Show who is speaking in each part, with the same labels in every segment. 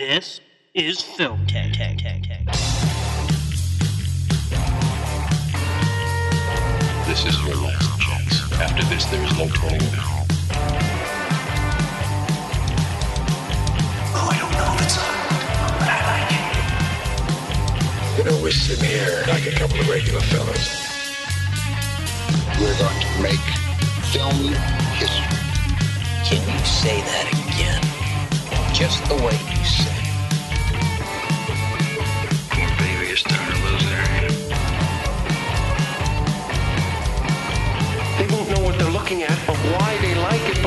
Speaker 1: This is Film Tag Tag Tag Tag.
Speaker 2: This is your last chance. After this, there is no turning back.
Speaker 3: Oh, I don't know if it's on, but I like it.
Speaker 4: You know, we're sitting here like a couple of regular fellas.
Speaker 2: We're going to make film history.
Speaker 3: Can you say that again? Just the way you said it.
Speaker 4: Poor baby is starting to lose their head.
Speaker 5: They won't know what they're looking at or why they like it,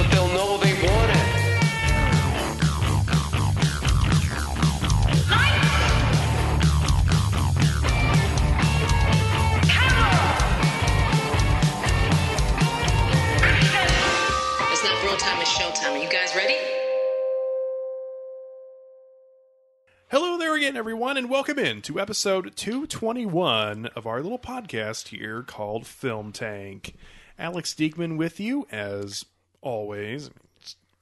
Speaker 6: again, everyone, and welcome in to episode 221 of our little podcast here called Film Tank. Alex Diekman with you, as always,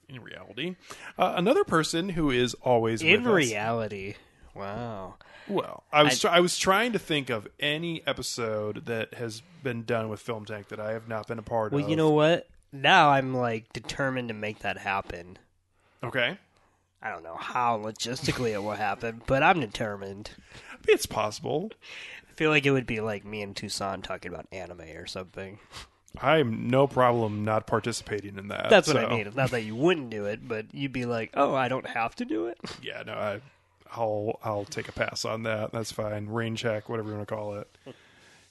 Speaker 6: in reality. Uh, another person who is always
Speaker 7: In reality, wow.
Speaker 6: Well, I was I, I was trying to think of any episode that has been done with Film Tank that I have not been a part
Speaker 7: Well,
Speaker 6: of.
Speaker 7: Well, you know what? Now I'm like determined to make that happen.
Speaker 6: Okay,
Speaker 7: I don't know how logistically it will happen, but I'm determined.
Speaker 6: it's possible.
Speaker 7: I feel like it would be like me and Toussaint talking about anime or something.
Speaker 6: I'm no problem not participating in that.
Speaker 7: That's what I mean. Not that you wouldn't do it, but you'd be like, "Oh, I don't have to do it."
Speaker 6: Yeah, no, I, I'll I'll take a pass on that. That's fine. Rain check, whatever you want to call it.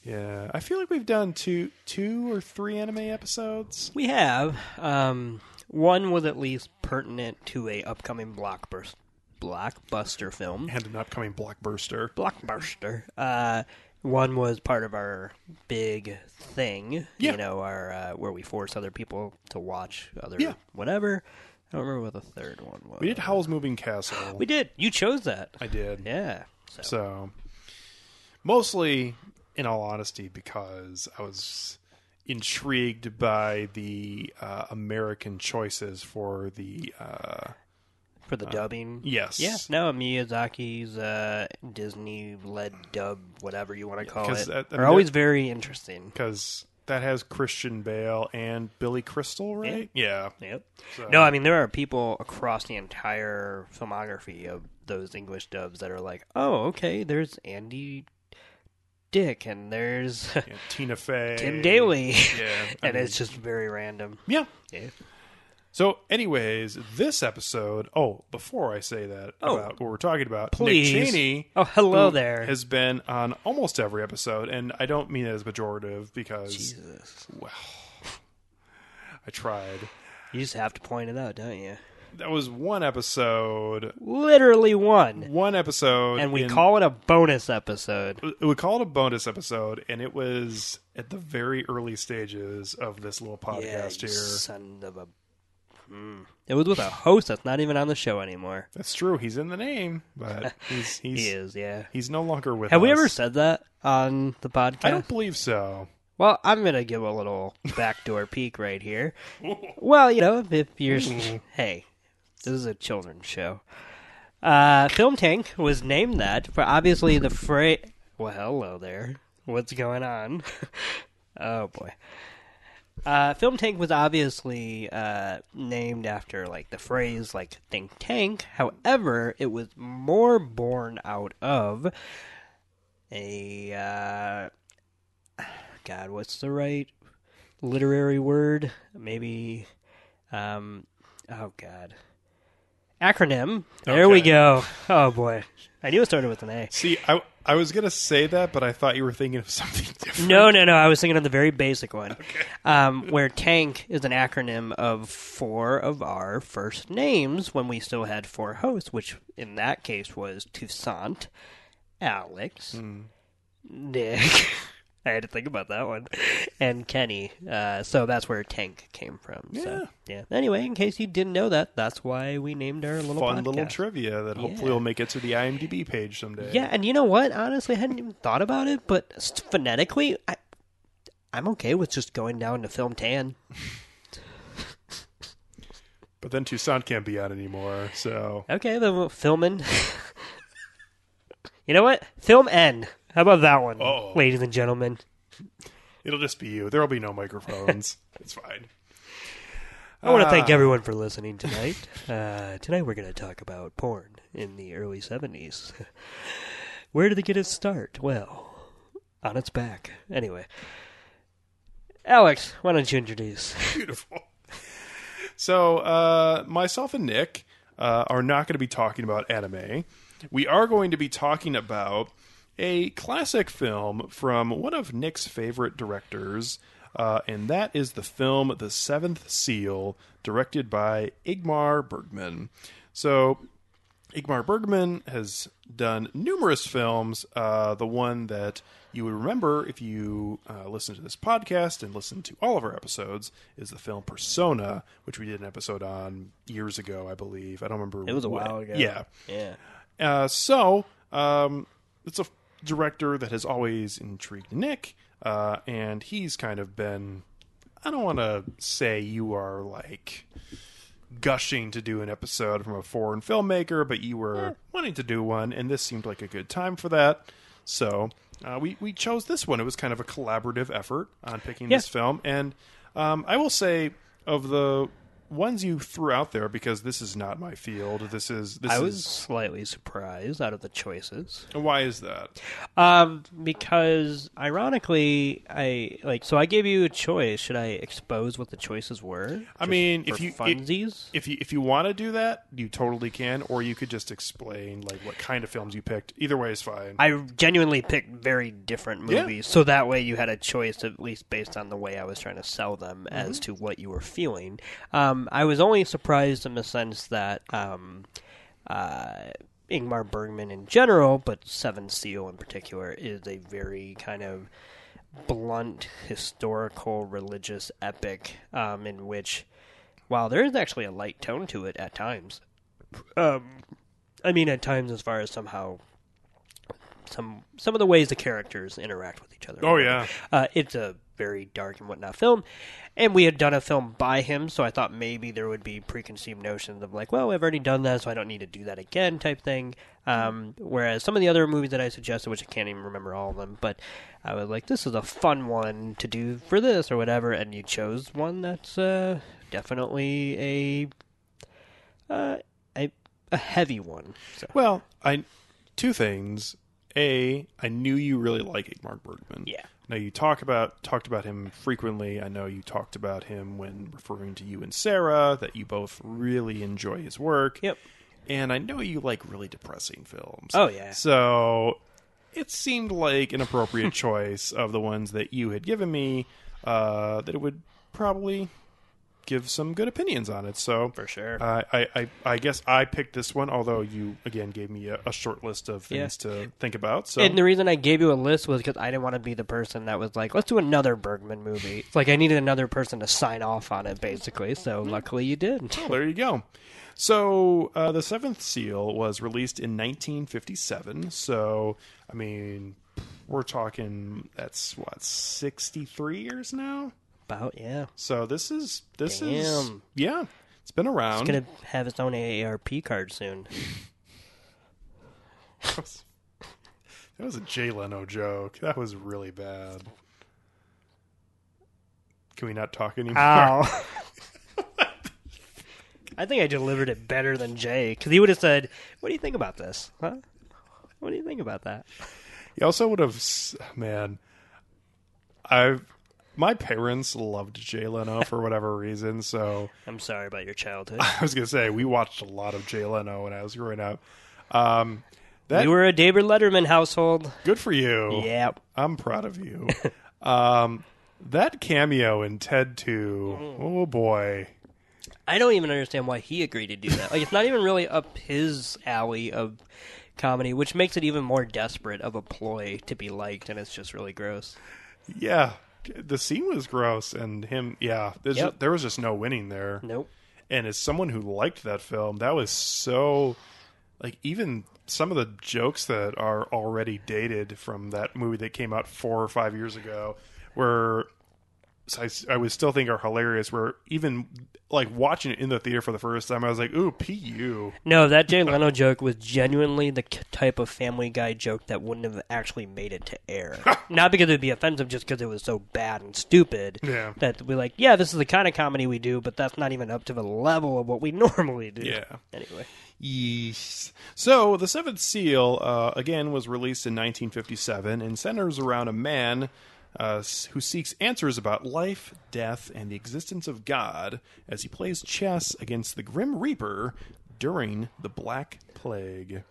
Speaker 6: Yeah, I feel like we've done two two or three anime episodes.
Speaker 7: We have um, one was at least pertinent to a upcoming blockbuster blockbuster film.
Speaker 6: And an upcoming blockbuster.
Speaker 7: blockbuster. Uh, one was part of our big thing,
Speaker 6: Yeah.
Speaker 7: you know, our uh, where we force other people to watch other
Speaker 6: Yeah.
Speaker 7: whatever. I don't remember what the third one was.
Speaker 6: We did Howl's Moving Castle.
Speaker 7: We did. You chose that.
Speaker 6: I did.
Speaker 7: Yeah. So,
Speaker 6: So, mostly, in all honesty, because I was intrigued by the uh, American choices for the. Uh,
Speaker 7: for the dubbing.
Speaker 6: yes.
Speaker 7: Yeah. No, Miyazaki's uh, Disney-led dub, whatever you want to call it,
Speaker 6: that- I
Speaker 7: are
Speaker 6: mean,
Speaker 7: always
Speaker 6: they're-
Speaker 7: very interesting.
Speaker 6: Because that has Christian Bale and Billy Crystal, right? Yeah.
Speaker 7: Yep.
Speaker 6: So-
Speaker 7: No, I mean there are people across the entire filmography of those English dubs that are like, oh, okay, there's Andy Dick and there's
Speaker 6: Yeah, Tina Fey,
Speaker 7: Tim Daly,
Speaker 6: Yeah,
Speaker 7: and
Speaker 6: mean-
Speaker 7: it's just very random.
Speaker 6: yeah.
Speaker 7: Yeah.
Speaker 6: So, anyways, this episode. Oh, before I say that
Speaker 7: Oh.
Speaker 6: about what we're talking about,
Speaker 7: Please.
Speaker 6: Nick Cheney.
Speaker 7: Oh, hello there.
Speaker 6: Has been on almost every episode, and I don't mean it as pejorative because
Speaker 7: Jesus, Well,
Speaker 6: I tried.
Speaker 7: you just have to point it out, don't you?
Speaker 6: That was one episode.
Speaker 7: Literally one,
Speaker 6: One episode,
Speaker 7: and we
Speaker 6: in-
Speaker 7: call it a bonus episode.
Speaker 6: we call it a bonus episode, and it was at the very early stages of this little
Speaker 7: yeah,
Speaker 6: podcast
Speaker 7: you
Speaker 6: here.
Speaker 7: son of a. Mm. It was with a host that's not even on the show anymore.
Speaker 6: That's true. He's in the name, but he's he's
Speaker 7: He is, yeah.
Speaker 6: he's no longer with. Us.
Speaker 7: Have we ever said that on the podcast?
Speaker 6: I don't believe so.
Speaker 7: Well, I'm gonna give a little backdoor peek right here. Well, you know, if you're, hey, this is a children's show. Uh, Film Tank was named that for obviously the phrase. Well, hello there. What's going on? oh boy. Uh, Film Tank was obviously uh, named after like the phrase like think tank. However, it was more born out of a uh, God, what's the right literary word? Maybe, um, oh God, acronym. There we go. Oh boy, I knew it started with an A.
Speaker 6: See, I I was gonna say that, but I thought you were thinking of something different.
Speaker 7: No, no, no. I was thinking of the very basic one, um, where TANK is an acronym of four of our first names when we still had four hosts, which in that case was Toussaint, Alex, Nick. I had to think about that one, and Kenny. Uh, so that's where Tank came from. So, yeah. Anyway, in case you didn't know that, that's why we named our little
Speaker 6: Fun little trivia that hopefully
Speaker 7: Yeah.
Speaker 6: will make it to the IMDb page someday.
Speaker 7: Yeah, and you know what? Honestly, I hadn't even thought about it, but phonetically, I, I'm okay with just going down to Film Tan.
Speaker 6: But then Toussaint can't be on anymore, so
Speaker 7: Okay, then we'll filming. you know what? Film N. How about that one,
Speaker 6: Uh-oh.
Speaker 7: ladies and gentlemen?
Speaker 6: it'll just be you. There'll be no microphones. it's fine.
Speaker 7: I want to thank
Speaker 6: Ah.
Speaker 7: everyone for listening tonight. Uh, tonight we're going to talk about porn in the early 70s. Where did it get its start? Well, on its back. Anyway. Alex, why don't you introduce?
Speaker 6: Beautiful. So, uh, myself and Nick uh, are not going to be talking about anime. We are going to be talking about a classic film from one of Nick's favorite directors, uh, and that is the film The Seventh Seal, directed by Ingmar Bergman. So, Ingmar Bergman has done numerous films. Uh, the one that you would remember if you uh, listen to this podcast and listen to all of our episodes is the film Persona, which we did an episode on years ago, I believe. I don't remember.
Speaker 7: It was a
Speaker 6: when.
Speaker 7: while ago.
Speaker 6: Yeah.
Speaker 7: Yeah.
Speaker 6: Uh, so um, it's a director that has always intrigued Nick, uh, and he's kind of been. I don't want to say you are like gushing to do an episode from a foreign filmmaker, but you were wanting to do one, and this seemed like a good time for that. So uh, we we chose this one. It was kind of a collaborative effort on picking
Speaker 7: Yeah.
Speaker 6: this film, and um, I will say of the ones you threw out there because this is not my field. This is this
Speaker 7: I
Speaker 6: is
Speaker 7: was slightly surprised out of the choices.
Speaker 6: why is that?
Speaker 7: Um, because ironically, I like so I gave you a choice. Should I expose what the choices were?
Speaker 6: I mean, if you
Speaker 7: funsies,
Speaker 6: if you if you want to do that, you totally can, or you could just explain like what kind of films you picked. Either way is fine.
Speaker 7: I genuinely picked very different
Speaker 6: Yeah.
Speaker 7: movies, so that way you had a choice, at least based on the way I was trying to sell them, as
Speaker 6: Mm-hmm.
Speaker 7: to what you were feeling. Um, I was only surprised in the sense that um, uh, Ingmar Bergman in general, but Seven Seal in particular, is a very kind of blunt historical religious epic um, in which, while there is actually a light tone to it at times, um, I mean at times as far as somehow some some of the ways the characters interact with each other.
Speaker 6: Oh, yeah.
Speaker 7: uh, it's a very dark and whatnot film, and we had done a film by him, so I thought maybe there would be preconceived notions of like, well, I've already done that, so I don't need to do that again, type thing. Um, whereas some of the other movies that I suggested, which I can't even remember all of them, but I was like, this is a fun one to do for this or whatever, and you chose one that's uh, definitely a uh, a heavy one. So.
Speaker 6: well, I two things. A, I knew you really like Ingmar Bergman.
Speaker 7: Yeah.
Speaker 6: Now you talk about talked about him frequently. I know you talked about him when referring to you and Sarah that you both really enjoy his work.
Speaker 7: Yep.
Speaker 6: And I know you like really depressing films.
Speaker 7: Oh, yeah.
Speaker 6: So it seemed like an appropriate choice of the ones that you had given me. Uh, that it would probably give some good opinions on it. So
Speaker 7: For sure.
Speaker 6: uh, I, I I guess I picked this one, although you again gave me a, a short list of things to think about. So
Speaker 7: And the reason I gave you a list was because I didn't want to be the person that was like, let's do another Bergman movie. It's like I needed another person to sign off on it, basically. So luckily you did.
Speaker 6: Well, there you go. So, uh, The Seventh Seal was released in 1957. So, I mean, we're talking, that's what, 63 years now?
Speaker 7: About, yeah.
Speaker 6: So, this is, this is,
Speaker 7: Damn.
Speaker 6: yeah, it's been around.
Speaker 7: It's going to have its own AARP card soon.
Speaker 6: That was, that was a Jay Leno joke. That was really bad. Can we not talk anymore?
Speaker 7: Ow. I think I delivered it better than Jay because he would have said, "What do you think about this? Huh? What do you think about that?"
Speaker 6: He also would have, man. I, my parents loved Jay Leno for whatever reason. So
Speaker 7: I'm sorry about your childhood.
Speaker 6: I was gonna say we watched a lot of Jay Leno when I was growing up. Um, that
Speaker 7: we were a David Letterman household.
Speaker 6: good for you.
Speaker 7: Yep.
Speaker 6: I'm proud of you. um, that cameo in Ted Two,
Speaker 7: Mm-hmm.
Speaker 6: oh boy.
Speaker 7: I don't even understand why he agreed to do that. Like, it's not even really up his alley of comedy, which makes it even more desperate of a ploy to be liked, and it's just really gross.
Speaker 6: Yeah, the scene was gross, and him. Yeah, there's
Speaker 7: Yep.
Speaker 6: ju- there was just no winning there.
Speaker 7: Nope.
Speaker 6: And as someone who liked that film, that was so like even some of the jokes that are already dated from that movie that came out four or five years ago were I, I would still think are hilarious. Where even like watching it in the theater for the first time, I was like, "Ooh, pu."
Speaker 7: No, that Jay Leno joke was genuinely the type of Family Guy joke that wouldn't have actually made it to air. Not because it would be offensive, just because it was so bad and stupid.
Speaker 6: Yeah.
Speaker 7: That we're like, yeah, this is the kind of comedy we do, but that's not even up to the level of what we normally do.
Speaker 6: Yeah.
Speaker 7: Anyway.
Speaker 6: Yes. So, The Seventh Seal, uh, again, was released in 1957 and centers around a man uh, who seeks answers about life, death, and the existence of God as he plays chess against the Grim Reaper during the Black Plague.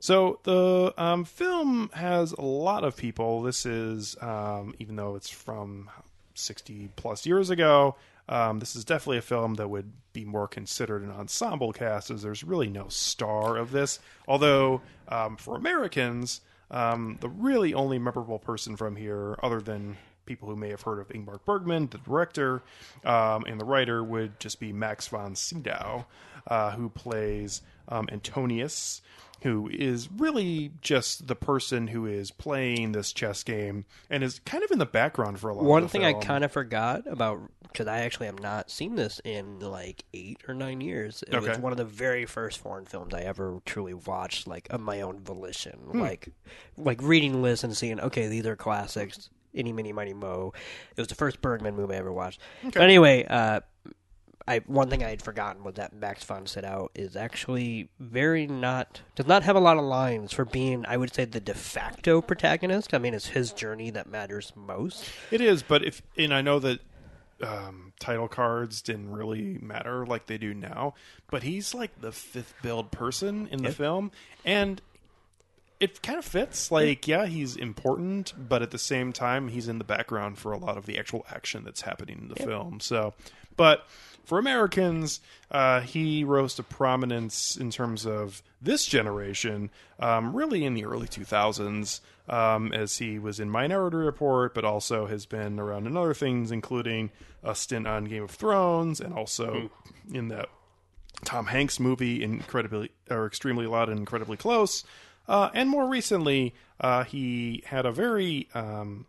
Speaker 6: So, the um, film has a lot of people. This is, um, even though it's from 60 plus years ago. Um, this is definitely a film that would be more considered an ensemble cast, as there's really no star of this. Although, um, for Americans, um, the really only memorable person from here, other than people who may have heard of Ingmar Bergman, the director, um, and the writer, would just be Max von Sydow, uh, who plays um, Antonius who is really just the person who is playing this chess game and is kind of in the background for a lot
Speaker 7: One thing I kind of forgot about, because I actually have not seen this in like eight or nine years. It
Speaker 6: Okay.
Speaker 7: was one of the very first foreign films I ever truly watched, like of my own volition,
Speaker 6: Hmm.
Speaker 7: like like reading lists and seeing, okay, these are classics. Any, mini, mighty, mo. It was the first Bergman movie I ever watched. But anyway, uh, I one thing I had forgotten was that Max von Sydow is actually very not does not have a lot of lines for being I would say the de facto protagonist. I mean, it's his journey that matters most.
Speaker 6: It is, but if and I know that um, title cards didn't really matter like they do now, but he's like the fifth build person in the film, and it kind of fits. Like, yeah, he's important, but at the same time, he's in the background for a lot of the actual action that's happening in the film. So, but for Americans, uh, he rose to prominence in terms of this generation, um, really in the early 2000s, um, as he was in Minority Report, but also has been around in other things, including a stint on Game of Thrones and also in that Tom Hanks movie, incredibly or extremely loud and incredibly close. Uh, and more recently, uh, he had a very um,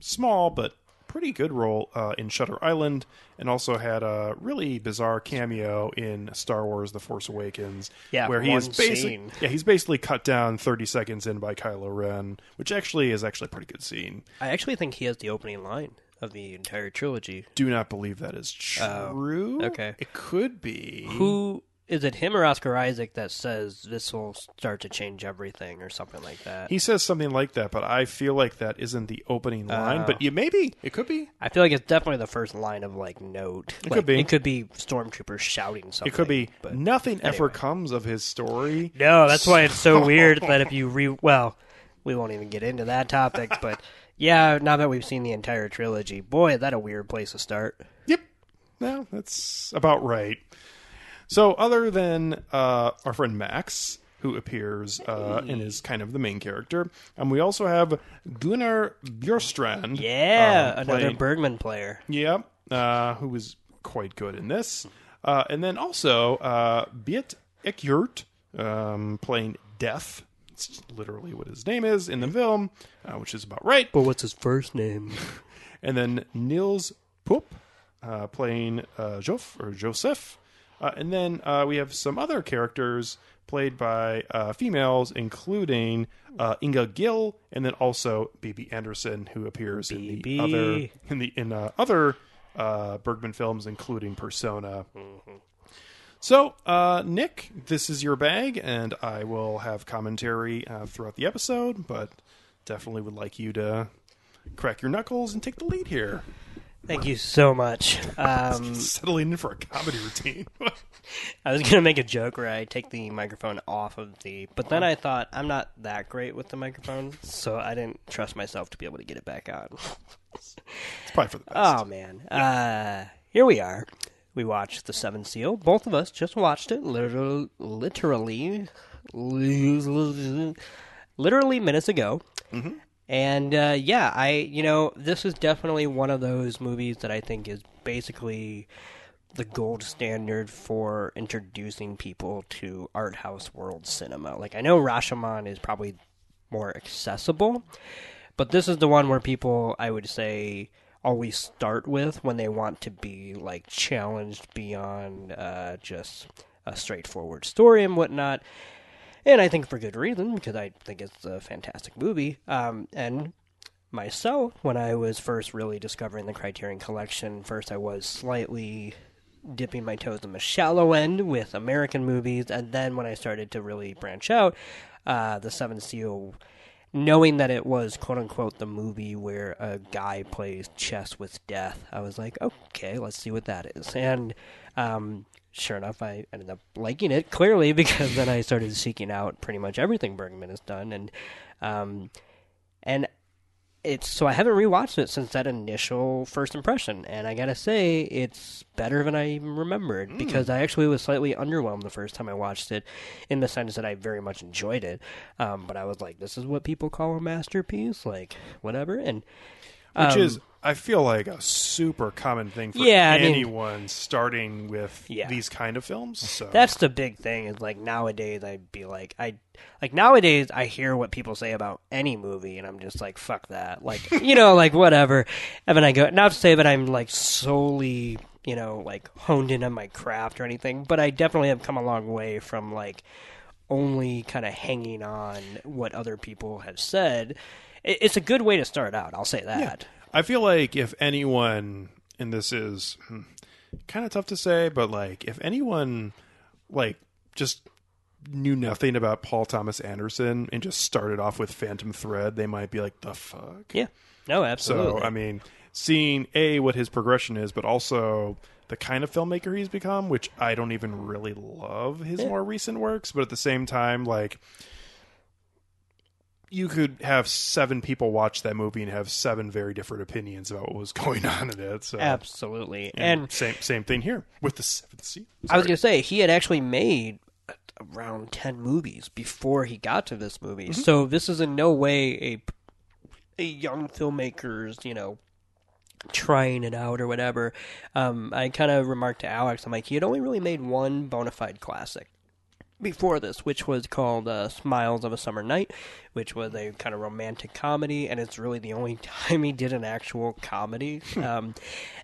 Speaker 6: small but pretty good role uh, in Shutter Island, and also had a really bizarre cameo in Star Wars: The Force Awakens.
Speaker 7: Yeah,
Speaker 6: where he is basically yeah he's basically cut down thirty seconds in by Kylo Ren, which actually is actually a pretty good scene.
Speaker 7: I actually think he has the opening line of the entire trilogy.
Speaker 6: Do not believe that is true.
Speaker 7: Oh, okay.
Speaker 6: it could be.
Speaker 7: Who is it? Him or Oscar Isaac that says this will start to change everything or something like that?
Speaker 6: He says something like that, but I feel like that isn't the opening line.
Speaker 7: Oh.
Speaker 6: but you maybe it could be.
Speaker 7: I feel like it's definitely the first line of like note.
Speaker 6: It
Speaker 7: Like,
Speaker 6: could be.
Speaker 7: It could be stormtroopers shouting something.
Speaker 6: It could be.
Speaker 7: But
Speaker 6: Nothing ever comes of his story.
Speaker 7: No, that's why it's so weird that if you re well, we won't even get into that topic, but yeah, now that we've seen the entire trilogy, boy, is that a weird place to start.
Speaker 6: Yep. No, that's about right. So, other than uh, our friend Max, who appears uh, and is kind of the main character, and we also have Gunnar Björnstrand.
Speaker 7: Yeah,
Speaker 6: um,
Speaker 7: another
Speaker 6: playing-
Speaker 7: Bergman player.
Speaker 6: Yep, uh, who was quite good in this. Uh, and then also uh, Bengt Ekerot um, playing Death. It's literally what his name is in the film, uh, which is about right.
Speaker 7: But what's his first name?
Speaker 6: And then Nils Poppe uh, playing uh, Jof or Joseph. Uh, and then uh, we have some other characters played by uh, females, including uh, Inga Gill, and then also Bibi Andersson, who appears in the
Speaker 7: BB.
Speaker 6: other in the in uh, other uh, Bergman films, including Persona. So, uh, Nick, this is your bag, and I will have commentary uh, throughout the episode, but definitely would like you to crack your knuckles and take the lead here.
Speaker 7: Thank you so much. Um,
Speaker 6: Settling in for a comedy routine.
Speaker 7: I was gonna make a joke where I take the microphone off of the, but then I thought I'm not that great with the microphone, so I didn't trust myself to be able to get it back on.
Speaker 6: it's probably for the best.
Speaker 7: Oh man, uh, here we are. We watched the Seven Seal. Both of us just watched it, literally, literally, literally minutes ago. And uh, yeah, I you know this is definitely one of those movies that I think is basically the gold standard for introducing people to art house world cinema. Like I know Rashomon is probably more accessible, but this is the one where people I would say always start with when they want to be like challenged beyond uh, just a straightforward story and whatnot. And I think for good reason because I think it's a fantastic movie. Um, and myself, when I was first really discovering the Criterion Collection, first I was slightly dipping my toes in the shallow end with American movies, and then when I started to really branch out, uh, the Seven Seal, knowing that it was quote unquote the movie where a guy plays chess with death, I was like, okay, let's see what that is, and um, sure enough, I ended up liking it clearly because then I started seeking out pretty much everything Bergman has done, and um, and it's so I haven't rewatched it since that initial first impression, and I gotta say it's better than I even remembered because I actually was slightly underwhelmed the first time I watched it, in the sense that I very much enjoyed it, um, but I was like, this is what people call a masterpiece, like whatever, and
Speaker 6: Which
Speaker 7: um,
Speaker 6: is, I feel like, a super common thing for
Speaker 7: Yeah, I mean-
Speaker 6: anyone starting with
Speaker 7: Yeah.
Speaker 6: these kind of films. So
Speaker 7: That's the big thing. Is like nowadays, I'd be like, I like nowadays I hear what people say about any movie, and I'm just like, fuck that. Like, you know, like whatever. And then I go, not to say that I'm like solely, you know, like honed in on my craft or anything, but I definitely have come a long way from like only kind of hanging on what other people have said. It's a good way to start out. I'll say that.
Speaker 6: I feel like if anyone, and this is hmm, kind of tough to say, but like if anyone like just knew nothing about Paul Thomas Anderson and just started off with Phantom Thread, they might be like, "The fuck."
Speaker 7: Yeah. No, absolutely.
Speaker 6: So I mean, seeing a what his progression is, but also the kind of filmmaker he's become, which I don't even really love his more recent works, but at the same time, like you could have seven people watch that movie and have seven very different opinions about what was going on in it. So
Speaker 7: absolutely.
Speaker 6: and,
Speaker 7: and
Speaker 6: same same thing here with the seventh sea.
Speaker 7: I was gonna say he had actually made around ten movies before he got to this movie. So this is in no way a a young filmmaker's you know trying it out or whatever. Um, I kind of remarked to Alex, I'm like, he had only really made one bona fide classic before this, which was called uh, Smiles of a Summer Night, which was a kind of romantic comedy, and it's really the only time he did an actual comedy. um,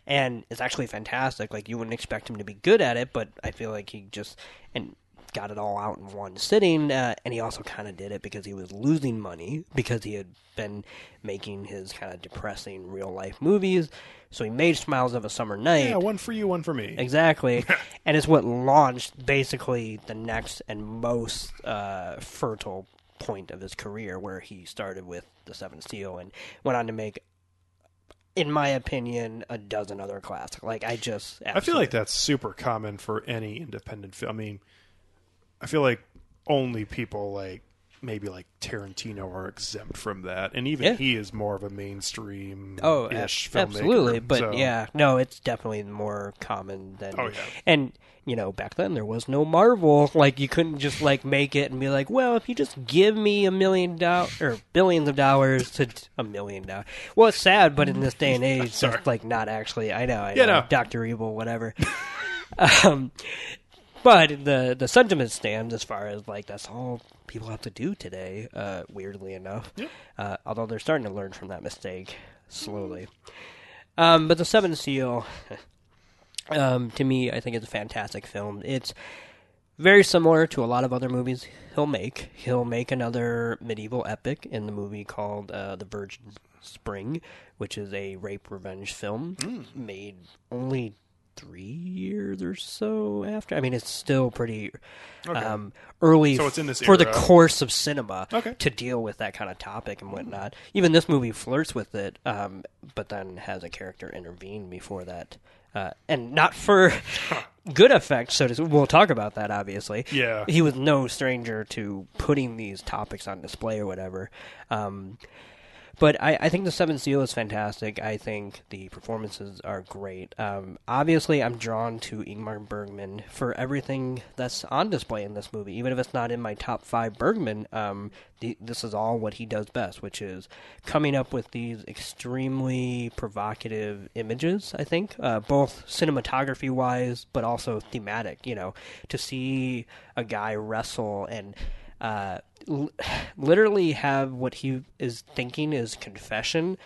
Speaker 7: and it's actually fantastic. Like, you wouldn't expect him to be good at it, but I feel like he just. and got it all out in one sitting, uh, and he also kind of did it because he was losing money because he had been making his kind of depressing real life movies. So he made Smiles of a Summer Night.
Speaker 6: Yeah, one for you, one for me.
Speaker 7: Exactly. and it's what launched basically the next and most uh, fertile point of his career, where he started with The Seven Seal and went on to make, in my opinion, a dozen other classics. Like, I just.
Speaker 6: I feel like that's super common for any independent film. I mean, I feel like only people like maybe like Tarantino are exempt from that, and even
Speaker 7: Yeah.
Speaker 6: he is more of a mainstream
Speaker 7: Oh,
Speaker 6: ish filmmaker.
Speaker 7: absolutely. But
Speaker 6: so-
Speaker 7: yeah, no, it's definitely more common than.
Speaker 6: Oh, yeah.
Speaker 7: And you know, back then there was no Marvel. Like you couldn't just like make it and be like, well, if you just give me a million dollars or billions of dollars to a million dollars. Well, it's sad, but in this day and age, that's like not actually. I know, I
Speaker 6: Yeah,
Speaker 7: know,
Speaker 6: no.
Speaker 7: Doctor Evil, whatever. um, but the the sentiment stands as far as like that's all people have to do today. Uh, weirdly enough, uh, although they're starting to learn from that mistake slowly. Um, but the Seven Seal, um, to me, I think it's a fantastic film. It's very similar to a lot of other movies he'll make. He'll make another medieval epic in the movie called uh, The Virgin Spring, which is a rape revenge film made only three years or so after. I mean, it's still pretty um, early
Speaker 6: So it's in this
Speaker 7: for the course of cinema
Speaker 6: Okay.
Speaker 7: to deal with that kind of topic and whatnot. Even this movie flirts with it, um, but then has a character intervene before that. Uh, and not for good effect, so to We'll talk about that, obviously.
Speaker 6: Yeah.
Speaker 7: He was no stranger to putting these topics on display or whatever. Um, but I, I think the Seven Seal is fantastic. I think the performances are great. Um, obviously, I'm drawn to Ingmar Bergman for everything that's on display in this movie. Even if it's not in my top five Bergman, um, the, this is all what he does best, which is coming up with these extremely provocative images. I think uh, both cinematography wise, but also thematic. You know, to see a guy wrestle and uh, l- literally have what he is thinking is confession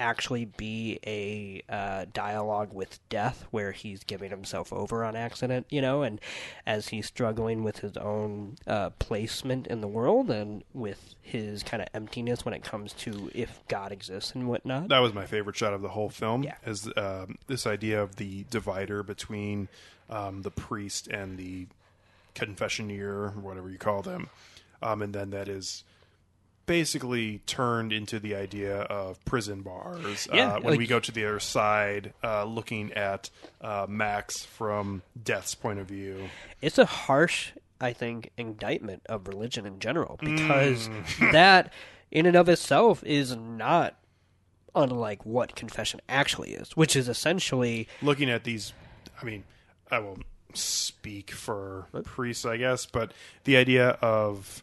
Speaker 7: actually be a uh, dialogue with death where he's giving himself over on accident, you know, and as he's struggling with his own uh, placement in the world and with his kind of emptiness when it comes to if God exists and whatnot.
Speaker 6: That was my favorite shot of the whole film.
Speaker 7: Yeah.
Speaker 6: Is um, this idea of the divider between um, the priest and the confessioneer, or whatever you call them, um, and then that is basically turned into the idea of prison bars.
Speaker 7: Yeah,
Speaker 6: uh, when
Speaker 7: like-
Speaker 6: we go to the other side, uh, looking at uh, Max from Death's point of view.
Speaker 7: it's a harsh, I think, indictment of religion in general because
Speaker 6: Mm.
Speaker 7: that, in and of itself, is not unlike what confession actually is, which is essentially
Speaker 6: looking at these i mean i won't speak for priests i guess but the idea of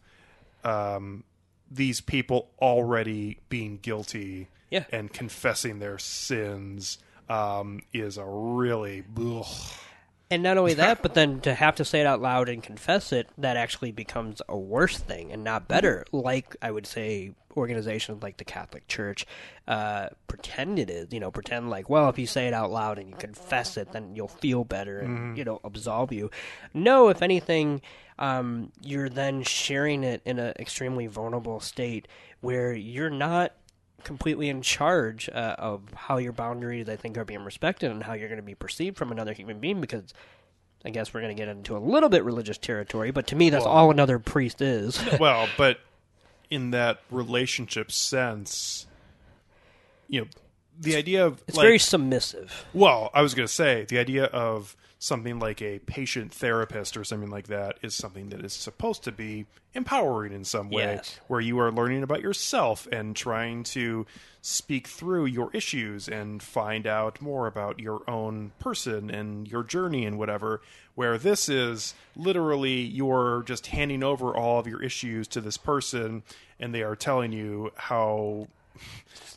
Speaker 6: um, these people already being guilty
Speaker 7: Yeah.
Speaker 6: and confessing their sins um, is a really ugh.
Speaker 7: And not only that, but then to have to say it out loud and confess it, that actually becomes a worse thing and not better. Like I would say, organizations like the Catholic Church uh, pretend it is. You know, pretend like, well, if you say it out loud and you confess it, then you'll feel better and you know absolve you. No, if anything, um, you're then sharing it in an extremely vulnerable state where you're not completely in charge uh, of how your boundaries, I think, are being respected and how you're going to be perceived from another human being. Because I guess we're going to get into a little bit religious territory, but to me, that's all another priest is.
Speaker 6: well but in that relationship sense you know the idea of
Speaker 7: it's
Speaker 6: like,
Speaker 7: very submissive.
Speaker 6: Well, I was going to say the idea of something like a patient therapist or something like that is something that is supposed to be empowering in some way,
Speaker 7: Yes.
Speaker 6: where you are learning about yourself and trying to speak through your issues and find out more about your own person and your journey and whatever. Where this is literally you're just handing over all of your issues to this person and they are telling you how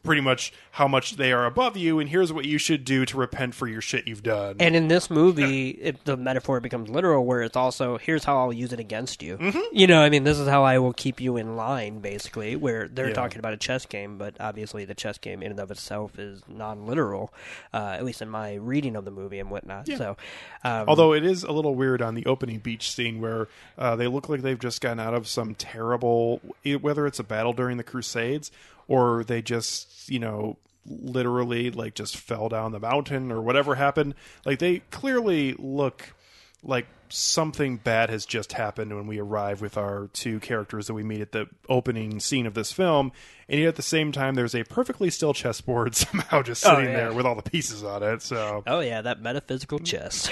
Speaker 6: pretty much how much they are above you, and here's what you should do to repent for your shit you've done.
Speaker 7: And in this movie, it, the metaphor becomes literal, where it's also here's how I'll use it against you.
Speaker 6: Mm-hmm.
Speaker 7: You know, I mean, this is how I will keep you in line, basically. Where they're
Speaker 6: Yeah.
Speaker 7: talking about a chess game, but obviously the chess game in and of itself is non-literal, uh, at least in my reading of the movie and whatnot. So, um,
Speaker 6: Although it is a little weird on the opening beach scene where uh, they look like they've just gotten out of some terrible, whether it's a battle during the Crusades or they just, you know, literally like just fell down the mountain or whatever happened. Like they clearly look like something bad has just happened when we arrive with our two characters that we meet at the opening scene of this film and yet at the same time there's a perfectly still chessboard somehow just sitting
Speaker 7: yeah.
Speaker 6: there with all the pieces on it so
Speaker 7: Oh yeah, that metaphysical chess.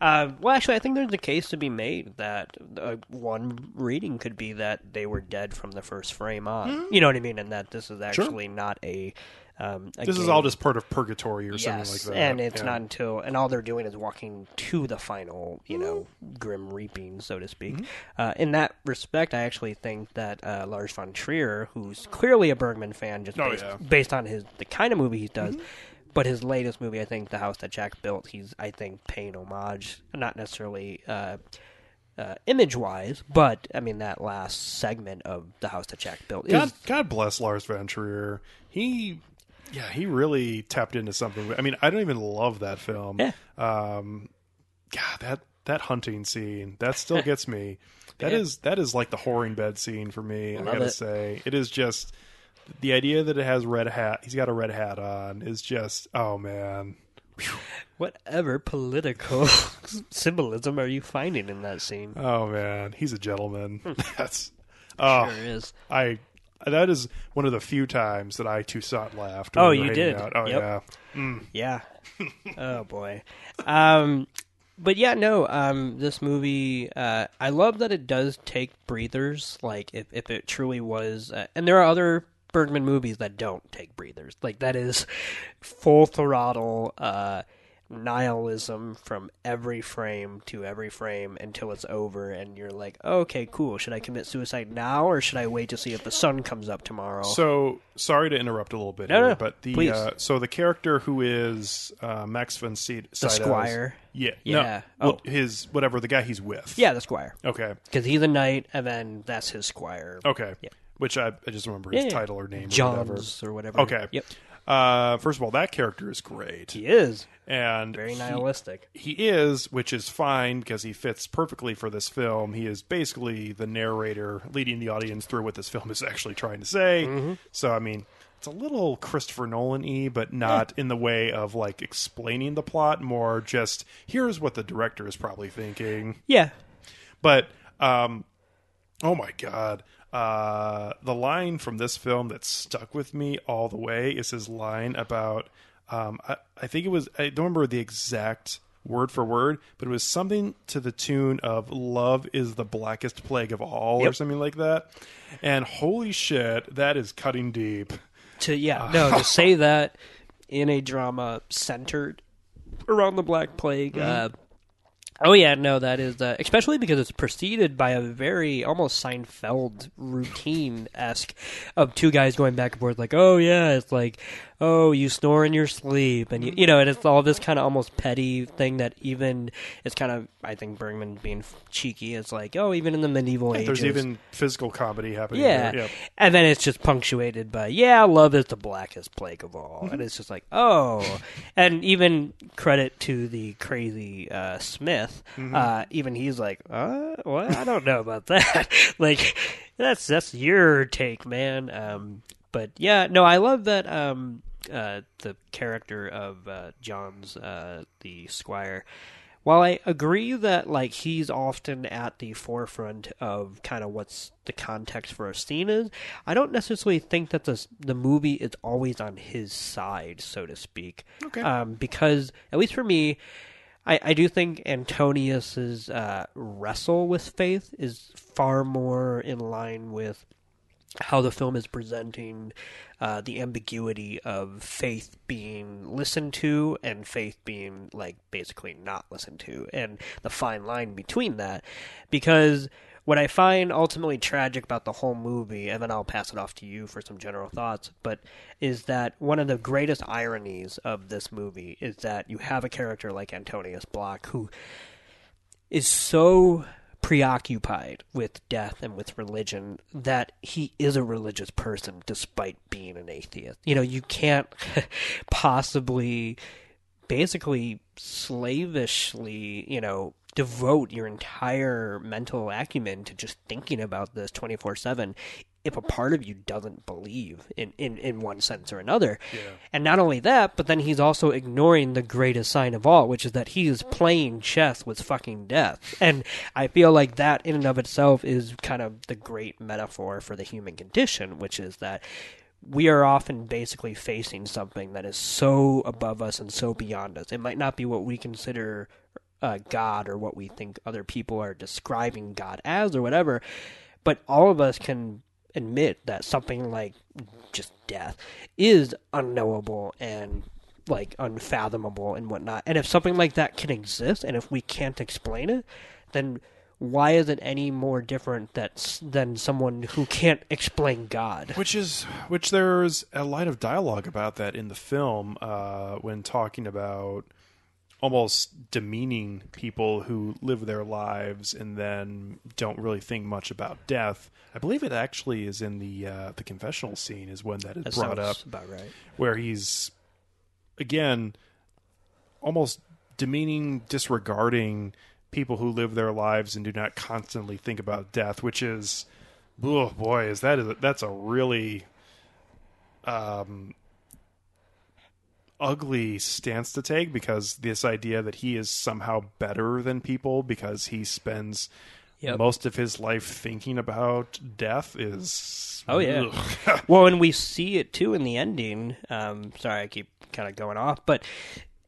Speaker 7: uh, well, actually, I think there's a case to be made that uh, one reading could be that they were dead from the first frame on. You know what I mean, and that this is actually not a. Um,
Speaker 6: This is all just part of purgatory or something like that.
Speaker 7: and it's
Speaker 6: Yeah.
Speaker 7: not until and all they're doing is walking to the final, you know, grim reaping, so to speak.
Speaker 6: Mm-hmm.
Speaker 7: Uh, in that respect, I actually think that uh, Lars von Trier, who's clearly a Bergman fan, just
Speaker 6: Oh,
Speaker 7: based,
Speaker 6: yeah. Mm-hmm.
Speaker 7: based on his the kind of movie he does. But his latest movie, I think, The House That Jack Built, he's I think paying homage, not necessarily uh, uh, image wise, but I mean that last segment of The House That Jack Built
Speaker 6: God,
Speaker 7: is
Speaker 6: God bless Lars von Trier. He, yeah, he really tapped into something. I mean, I don't even love that film.
Speaker 7: Yeah.
Speaker 6: Um, God, that that hunting scene that still gets me. That is
Speaker 7: Yeah.
Speaker 6: that is like the whoring bed scene for me. I gotta
Speaker 7: it.
Speaker 6: say, it is just the idea that it has red hat. He's got a red hat on. Is just oh man.
Speaker 7: whatever political symbolism are you finding in that scene?
Speaker 6: Oh man, he's a gentleman. That's oh,
Speaker 7: Sure is.
Speaker 6: I that is one of the few times that I Toussaint laughed.
Speaker 7: Oh,
Speaker 6: we
Speaker 7: you did.
Speaker 6: out. Oh
Speaker 7: Yep.
Speaker 6: yeah.
Speaker 7: Yeah. oh boy. Um, but yeah, no. Um, this movie, uh, I love that it does take breathers. Like if if it truly was, uh, and there are other Bergman movies that don't take breathers. Like that is full throttle. Uh, nihilism from every frame to every frame until it's over and you're like okay cool should i commit suicide now or should i wait to see if the sun comes up tomorrow
Speaker 6: So sorry to interrupt a little bit
Speaker 7: No,
Speaker 6: here,
Speaker 7: no,
Speaker 6: but the uh, so the character who is uh, Max von Sydow,
Speaker 7: The Squire.
Speaker 6: yeah,
Speaker 7: Yeah.
Speaker 6: no,
Speaker 7: Oh.
Speaker 6: his whatever the guy he's with,
Speaker 7: yeah the squire
Speaker 6: okay,
Speaker 7: because he's a knight and then that's his squire
Speaker 6: okay,
Speaker 7: Yeah.
Speaker 6: which I, I just remember his
Speaker 7: Yeah,
Speaker 6: title or name, or whatever.
Speaker 7: Johns or whatever.
Speaker 6: Okay.
Speaker 7: Yep.
Speaker 6: Uh, first of all, that character is great,
Speaker 7: He is
Speaker 6: and
Speaker 7: very
Speaker 6: he-
Speaker 7: nihilistic.
Speaker 6: He is, which is fine because he fits perfectly for this film. He is basically the narrator leading the audience through what this film is actually trying to say. So, I mean, it's a little Christopher Nolan y, but not in the way of like explaining the plot, more just here's what the director is probably thinking.
Speaker 7: Yeah,
Speaker 6: But, um, oh my God. Uh, the line from this film that stuck with me all the way is his line about, um, I, I think it was, I don't remember the exact word for word, but it was something to the tune of love is the blackest plague of all or something like that. And holy shit, that is cutting deep.
Speaker 7: to yeah no to say that in a drama centered around the black plague uh oh yeah no that is uh, especially because it's preceded by a very almost seinfeld routine esque of two guys going back and forth like oh yeah it's like oh you snore in your sleep and you, you know and it's all this kind of almost petty thing that even it's kind of i think bergman being cheeky it's like oh even in the medieval ages
Speaker 6: There's even physical comedy happening.
Speaker 7: yeah.
Speaker 6: Yep.
Speaker 7: And then it's just punctuated by, yeah, love is the blackest plague of all. And it's just like, oh. And even credit to the crazy uh, Smith. Uh, even he's like, uh, what? I don't know about that. like, that's that's your take, man. Um, but yeah, no, I love that um, uh, the character of uh, John's, uh, the squire. While I agree that like he's often at the forefront of kind of what's the context for a scene is, I don't necessarily think that the the movie is always on his side, so to speak.
Speaker 6: Okay.
Speaker 7: Um, because at least for me, I, I do think Antonius's uh, wrestle with faith is far more in line with how the film is presenting uh, the ambiguity of faith being listened to and faith being like basically not listened to and the fine line between that. Because what i find ultimately tragic about the whole movie and then i'll pass it off to you for some general thoughts but is that one of the greatest ironies of this movie is that you have a character like antonius block who is so preoccupied with death and with religion that he is a religious person despite being an atheist. You know, you can't possibly basically slavishly, you know, devote your entire mental acumen to just thinking about this 24/7 if a part of you doesn't believe in, in, in one sense or another. And not only that, but then he's also ignoring the greatest sign of all, which is that he is playing chess with fucking death. And I feel like that in and of itself is kind of the great metaphor for the human condition, which is that we are often basically facing something that is so above us and so beyond us. It might not be what we consider uh, God or what we think other people are describing God as or whatever, but all of us can admit that something like just death is unknowable and like unfathomable and whatnot. And if something like that can exist, and if we can't explain it, then why is it any more different that than someone who can't explain God?
Speaker 6: Which is which there's a line of dialogue about that in the film uh, when talking about almost demeaning people who live their lives and then don't really think much about death. I believe it actually is in the uh, the confessional scene is when that is
Speaker 7: That
Speaker 6: brought up
Speaker 7: about right.
Speaker 6: where he's again almost demeaning disregarding people who live their lives and do not constantly think about death which is oh boy is that is that's a really um ugly stance to take because this idea that he is somehow better than people because he spends
Speaker 7: Yep.
Speaker 6: most of his life thinking about death is
Speaker 7: Oh, yeah. Well, and we see it too in the ending. Um, sorry, I keep kind of going off, but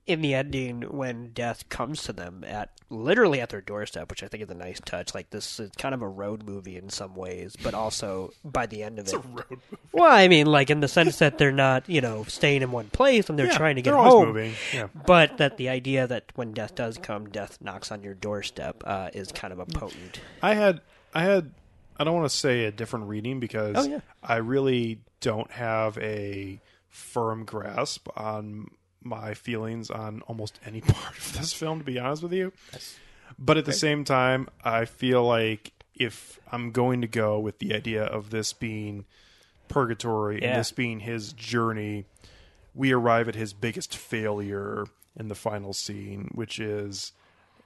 Speaker 7: in the ending, when death comes to them at literally at their doorstep, which I think is a nice touch. Like this is kind of a road movie in some ways, but also by the end of it,
Speaker 6: road movie.
Speaker 7: well, I mean, like in the sense that they're not, you know, staying in one place and they're
Speaker 6: Yeah,
Speaker 7: trying to get home.
Speaker 6: moving. Yeah.
Speaker 7: But that the idea that when death does come, death knocks on your doorstep uh, is kind of a potent.
Speaker 6: I had I had I don't want to say a different reading because
Speaker 7: Oh, yeah.
Speaker 6: I really don't have a firm grasp on my feelings on almost any part of this film to be honest with you. But at the same time, I feel like if I'm going to go with the idea of this being purgatory
Speaker 7: Yeah.
Speaker 6: and this being his journey, we arrive at his biggest failure in the final scene, which is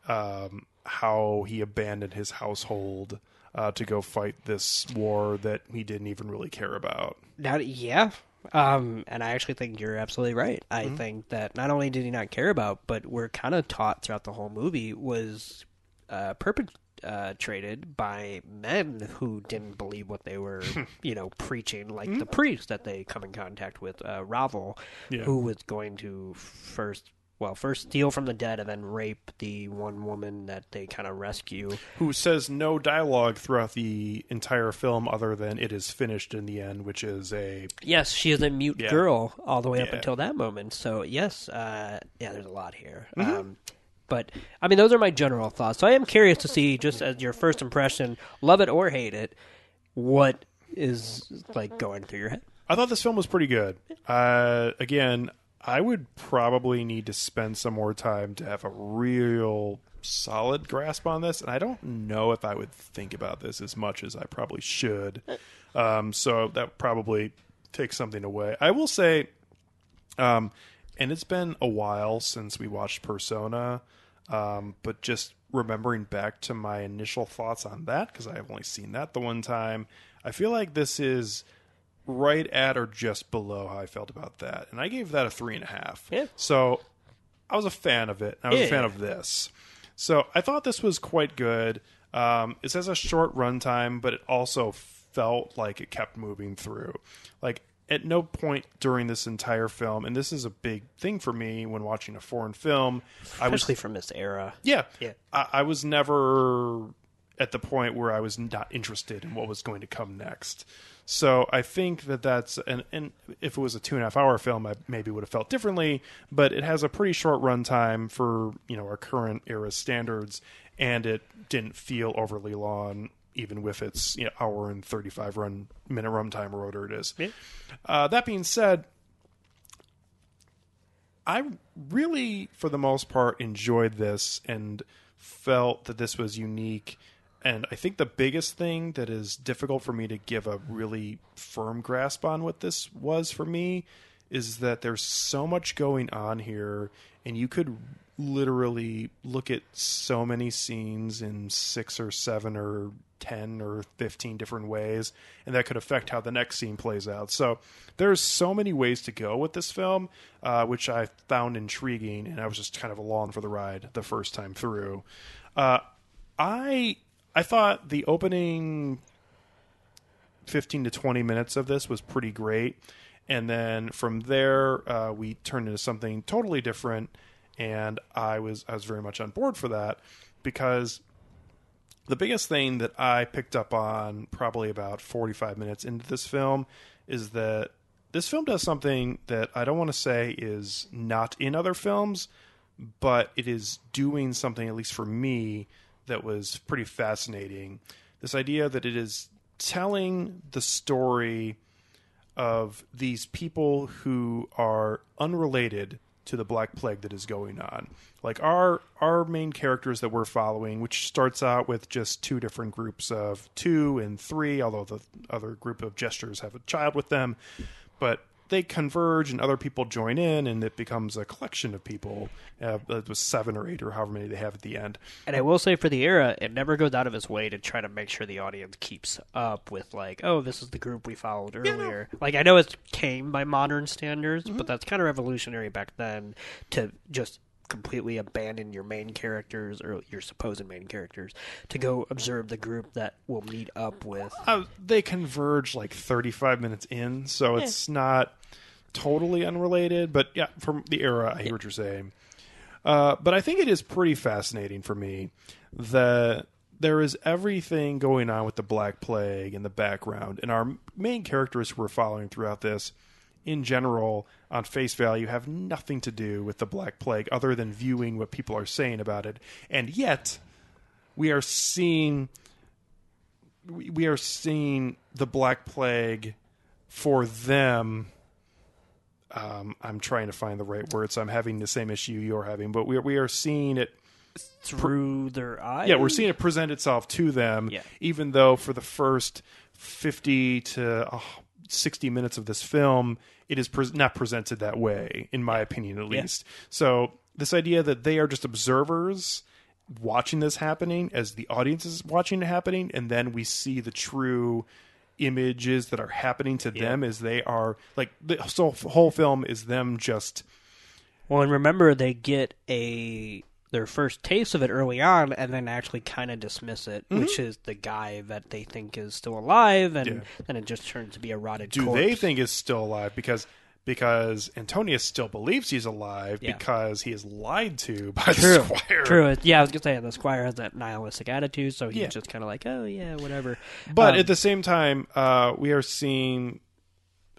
Speaker 6: um, how he abandoned his household uh, to go fight this war that he didn't even really care about.
Speaker 7: Now, yeah, um, and I actually think you're absolutely right. I think that not only did he not care about, but we're kind of taught throughout the whole movie was uh, perpetrated by men who didn't believe what they were, you know, preaching, like the priest that they come in contact with, uh, Raval,
Speaker 6: Yeah.
Speaker 7: who was going to first. Well, first steal from the dead and then rape the one woman that they kind of rescue.
Speaker 6: Who says no dialogue throughout the entire film other than it is finished in the end, which is a
Speaker 7: Yes, she is a mute
Speaker 6: Yeah.
Speaker 7: girl all the way up
Speaker 6: Yeah.
Speaker 7: until that moment. So yes, uh, yeah, there's a lot here.
Speaker 6: Mm-hmm.
Speaker 7: Um, but I mean, those are my general thoughts. So I am curious to see, just as your first impression, love it or hate it, what is like going through your head.
Speaker 6: I thought this film was pretty good. Uh, again, I would probably need to spend some more time to have a real solid grasp on this, and I don't know if I would think about this as much as I probably should. Um, so that probably takes something away. I will say, um, and it's been a while since we watched Persona, um, but just remembering back to my initial thoughts on that because I've only seen that the one time, I feel like this is right at or just below how I felt about that, and I gave that a three and a half.
Speaker 7: Yeah.
Speaker 6: So I was a fan of it. I was
Speaker 7: Yeah.
Speaker 6: a fan of this. So I thought this was quite good. Um, it has a short runtime, but it also felt like it kept moving through. Like at no point during this entire film, and this is a big thing for me when watching a foreign film, I was
Speaker 7: Especially from this era.
Speaker 6: yeah.
Speaker 7: Yeah.
Speaker 6: I, I was never at the point where I was not interested in what was going to come next. So I think that that's and and if it was a two and a half hour film, I maybe would have felt differently. But it has a pretty short runtime for you know our current era standards, and it didn't feel overly long, even with its you know, hour and thirty five run minute runtime or whatever it is. Uh, that being said, I really, for the most part, enjoyed this and felt that this was unique. And I think the biggest thing that is difficult for me to give a really firm grasp on what this was for me is that there's so much going on here, and you could literally look at so many scenes in six or seven or 10 or 15 different ways, and that could affect how the next scene plays out. So there's so many ways to go with this film, uh, which I found intriguing, and I was just kind of along for the ride the first time through. Uh, I I thought the opening 15 to 20 minutes of this was pretty great. And then from there, uh, we turned into something totally different. And I was I was very much on board for that because the biggest thing that I picked up on probably about 45 minutes into this film is that this film does something that I don't want to say is not in other films, but it is doing something, at least for me, that was pretty fascinating. This idea that it is telling the story of these people who are unrelated to the black plague that is going on. Like our our main characters that we're following, which starts out with just two different groups of two and three, although the other group of gestures have a child with them, but they converge and other people join in, and it becomes a collection of people. Uh, it was seven or eight or however many they have at the end.
Speaker 7: And I will say for the era, it never goes out of its way to try to make sure the audience keeps up with like, oh, this is the group we followed earlier. Like I know it's tame by modern standards, but that's kind of revolutionary back then to just completely abandon your main characters or your supposed main characters to go observe the group that will meet up with.
Speaker 6: uh, they converge like 35 minutes in, so it's not totally unrelated. But yeah, from the era, I hear what you're saying. Uh, but I think it is pretty fascinating for me that there is everything going on with the Black Plague in the background, and our main characters who we're following throughout this, in general, on face value, have nothing to do with the Black Plague other than viewing what people are saying about it, and yet we are seeing we are seeing the Black Plague for them. Um, I'm trying to find the right words. I'm having the same issue you're having, but we are, we are seeing it.
Speaker 7: Through their eyes.
Speaker 6: Yeah, we're seeing it present itself to them,
Speaker 7: Yeah.
Speaker 6: even though for the first 50 to uh, 60 minutes of this film, it is pre- not presented that way, in my opinion, at least. So, this idea that they are just observers watching this happening as the audience is watching it happening, and then we see the true images that are happening to them as they are like the whole film is them just
Speaker 7: Well, and remember they get a their first taste of it early on, and then actually kind of dismiss it, which is the guy that they think is still alive, and
Speaker 6: Mm-hmm. Yeah.
Speaker 7: then it just turns to be a rotted
Speaker 6: do
Speaker 7: corpse.
Speaker 6: they think is still alive because because Antonius still believes he's alive
Speaker 7: Yeah.
Speaker 6: because he is lied to by
Speaker 7: True,
Speaker 6: the squire.
Speaker 7: true. Yeah, I was gonna say the squire has that nihilistic attitude, so he's
Speaker 6: Yeah.
Speaker 7: just kind of like, oh yeah, whatever.
Speaker 6: But
Speaker 7: Um,
Speaker 6: at the same time, uh, we are seeing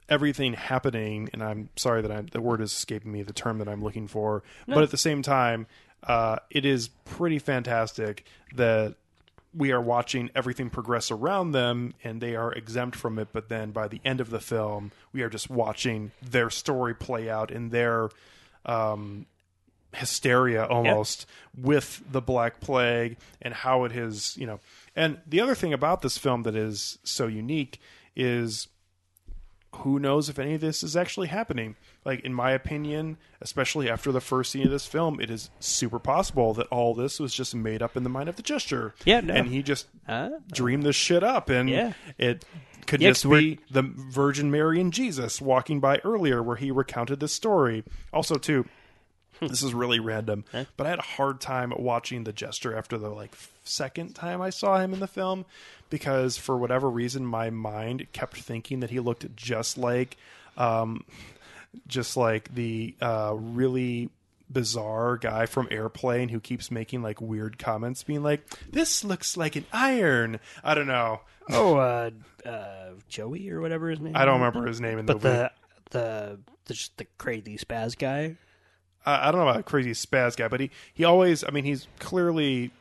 Speaker 6: everything happening, and I'm sorry that I'm, the word is escaping me, the term that I'm looking for. But at the same time, uh, it is pretty fantastic that we are watching everything progress around them, and they are exempt from it. But then by the end of the film, we are just watching their story play out in their um, hysteria almost with the black plague and how it has you know and the other thing about this film that is so unique is who knows if any of this is actually happening like in my opinion especially after the first scene of this film it is super possible that all this was just made up in the mind of the gesture.
Speaker 7: Yeah, no.
Speaker 6: and he just
Speaker 7: Uh,
Speaker 6: dreamed this shit up and
Speaker 7: Yeah.
Speaker 6: it could
Speaker 7: Yeah,
Speaker 6: just be the virgin mary and jesus walking by earlier where he recounted this story. Also too this is really random but i had a hard time watching the gesture after the like second time i saw him in the film because for whatever reason my mind kept thinking that he looked just like um just like the uh really bizarre guy from airplane who keeps making like weird comments being like this looks like an iron i don't know
Speaker 7: oh, uh, uh, Joey or whatever his name. Is.
Speaker 6: I don't remember his name in the
Speaker 7: But
Speaker 6: movie
Speaker 7: the the the, just the crazy spaz guy.
Speaker 6: I I don't know about a crazy spaz guy, but he, he always, I mean, he's clearly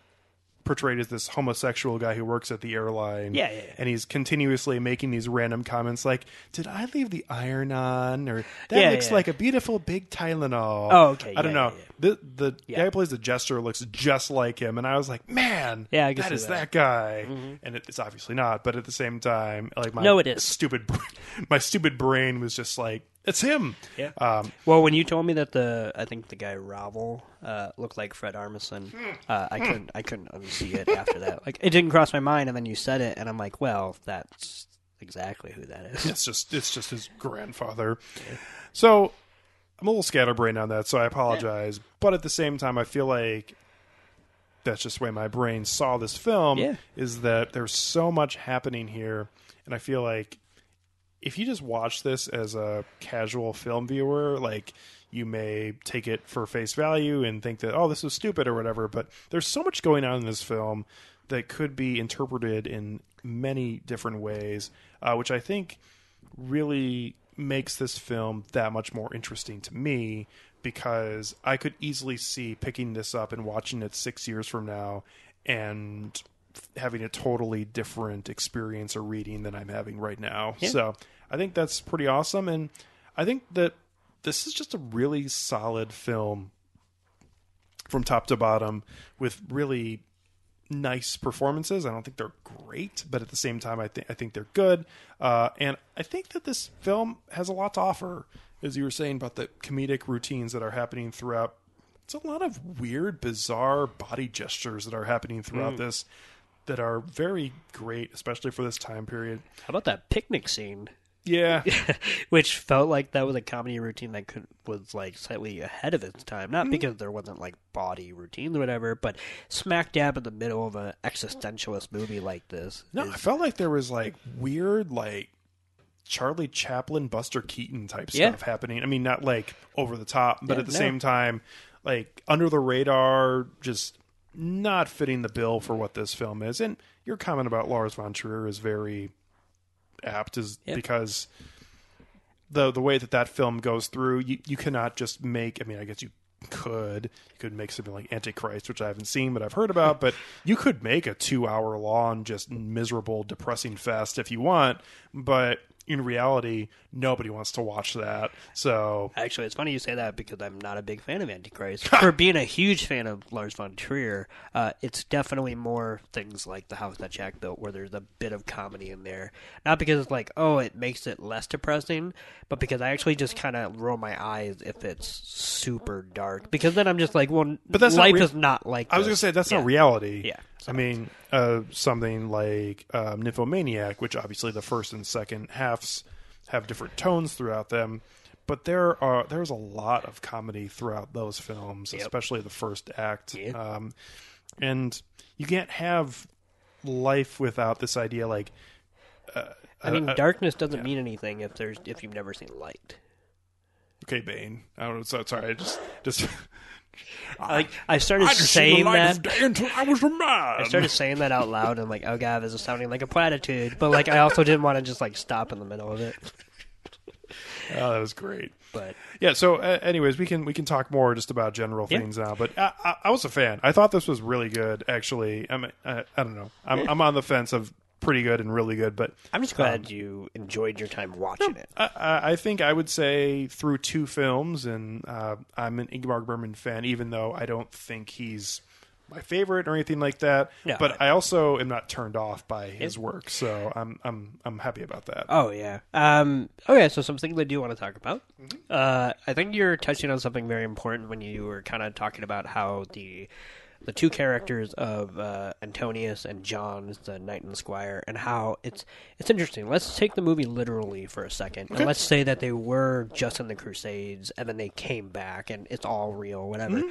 Speaker 6: portrayed as this homosexual guy who works at the airline.
Speaker 7: Yeah, yeah, yeah.
Speaker 6: And he's continuously making these random comments like, Did I leave the iron on? Or that
Speaker 7: Yeah,
Speaker 6: looks
Speaker 7: yeah.
Speaker 6: like a beautiful big Tylenol.
Speaker 7: Oh, okay,
Speaker 6: I don't know. The the guy who plays the jester looks just like him. And I was like, Man,
Speaker 7: Yeah, I
Speaker 6: that is
Speaker 7: that.
Speaker 6: that, guy. Mm-hmm. And it, it's obviously not. But at the same time, like my
Speaker 7: No, it is.
Speaker 6: stupid, my stupid brain was just like, It's him.
Speaker 7: Yeah.
Speaker 6: Um,
Speaker 7: Well, when you told me that the I think the guy Raval uh, looked like Fred Armisen, uh, I couldn't I couldn't unsee it after that. Like it didn't cross my mind, and then you said it, and I'm like, well, that's exactly who that is.
Speaker 6: it's just it's just his grandfather. So I'm a little scatterbrained on that, so I apologize. But at the same time, I feel like that's just the way my brain saw this film.
Speaker 7: Yeah.
Speaker 6: Is that there's so much happening here, and I feel like if you just watch this as a casual film viewer, like you may take it for face value and think that oh this is stupid or whatever. But there's so much going on in this film that could be interpreted in many different ways, uh, which I think really makes this film that much more interesting to me because I could easily see picking this up and watching it six years from now and having a totally different experience or reading than I'm having right now. So I think that's pretty awesome. And I think that this is just a really solid film from top to bottom with really nice performances. I don't think they're great, but at the same time, I think I think they're good. Uh, and I think that this film has a lot to offer, as you were saying about the comedic routines that are happening throughout. It's a lot of weird, bizarre body gestures that are happening throughout this that are very great, especially for this time period.
Speaker 7: How about that picnic scene?
Speaker 6: Yeah,
Speaker 7: Which felt like that was a comedy routine that could was like slightly ahead of its time.
Speaker 6: Mm-hmm.
Speaker 7: Not because there wasn't like body routines or whatever, but smack dab in the middle of an existentialist movie like this.
Speaker 6: no,
Speaker 7: is-
Speaker 6: I felt like there was like weird, like Charlie Chaplin, Buster Keaton type
Speaker 7: Yeah.
Speaker 6: stuff happening. I mean, not like over the top, but
Speaker 7: Yeah,
Speaker 6: at the
Speaker 7: no.
Speaker 6: same time, like under the radar, just not fitting the bill for what this film is. And your comment about Lars von Trier is very apt, is
Speaker 7: Yeah.
Speaker 6: because the the way that that film goes through, you you cannot just make. I mean, I guess you could you could make something like Antichrist, which I haven't seen but I've heard about. But you could make a two hour long, just miserable, depressing fest if you want. But in reality, nobody wants to watch that. So
Speaker 7: Actually, it's funny you say that because I'm not a big fan of Antichrist. For being a huge fan of Lars von Trier, uh, it's definitely more things like The House That Jack Built, where there's a bit of comedy in there. Not because it's like, oh, it makes it less depressing, but because I actually just kind of roll my eyes if it's super dark. Because then I'm just like, well,
Speaker 6: But that's not
Speaker 7: life is not like.
Speaker 6: I was gonna say that's
Speaker 7: Yeah.
Speaker 6: not reality.
Speaker 7: Yeah.
Speaker 6: I mean, uh, something like um, Nymphomaniac, which obviously the first and second halves have different tones throughout them, but there are there's a lot of comedy throughout those films, especially the first act.
Speaker 7: Yeah.
Speaker 6: Um, and you can't have life without this idea, like
Speaker 7: I mean,
Speaker 6: uh,
Speaker 7: darkness doesn't mean anything if there's if you've never seen light.
Speaker 6: okay, Bane. I don't know. So, sorry, I just just.
Speaker 7: Like I started
Speaker 6: I
Speaker 7: saying that.
Speaker 6: until I was a man.
Speaker 7: I started saying that out loud, and I'm like, oh god, this is sounding like a platitude. But like, I also didn't want to just like stop in the middle of it.
Speaker 6: Oh, that was great.
Speaker 7: But
Speaker 6: Yeah. So, uh, anyways, we can we can talk more just about general
Speaker 7: Yeah.
Speaker 6: things now. But I, I, I was a fan. I thought this was really good. Actually, I mean, I, I don't know. I'm I'm on the fence of pretty good and really good, but
Speaker 7: I'm just glad you enjoyed your time watching it.
Speaker 6: I- I, think I would say through two films, and uh, I'm an Ingmar Bergman fan, even though I don't think he's my favorite or anything like that.
Speaker 7: No,
Speaker 6: but
Speaker 7: I-
Speaker 6: I also am not turned off by his work, so I'm I'm I'm happy about that.
Speaker 7: Oh yeah. Um, okay, so some things I do want to talk about. Uh, I think you're touching on something very important when you were kind of talking about how the the two characters of uh, Antonius and John, the knight and the squire, and how it's it's interesting. Let's take the movie literally for a second, and let's say that they were just in the Crusades, and then they came back, and it's all real, whatever.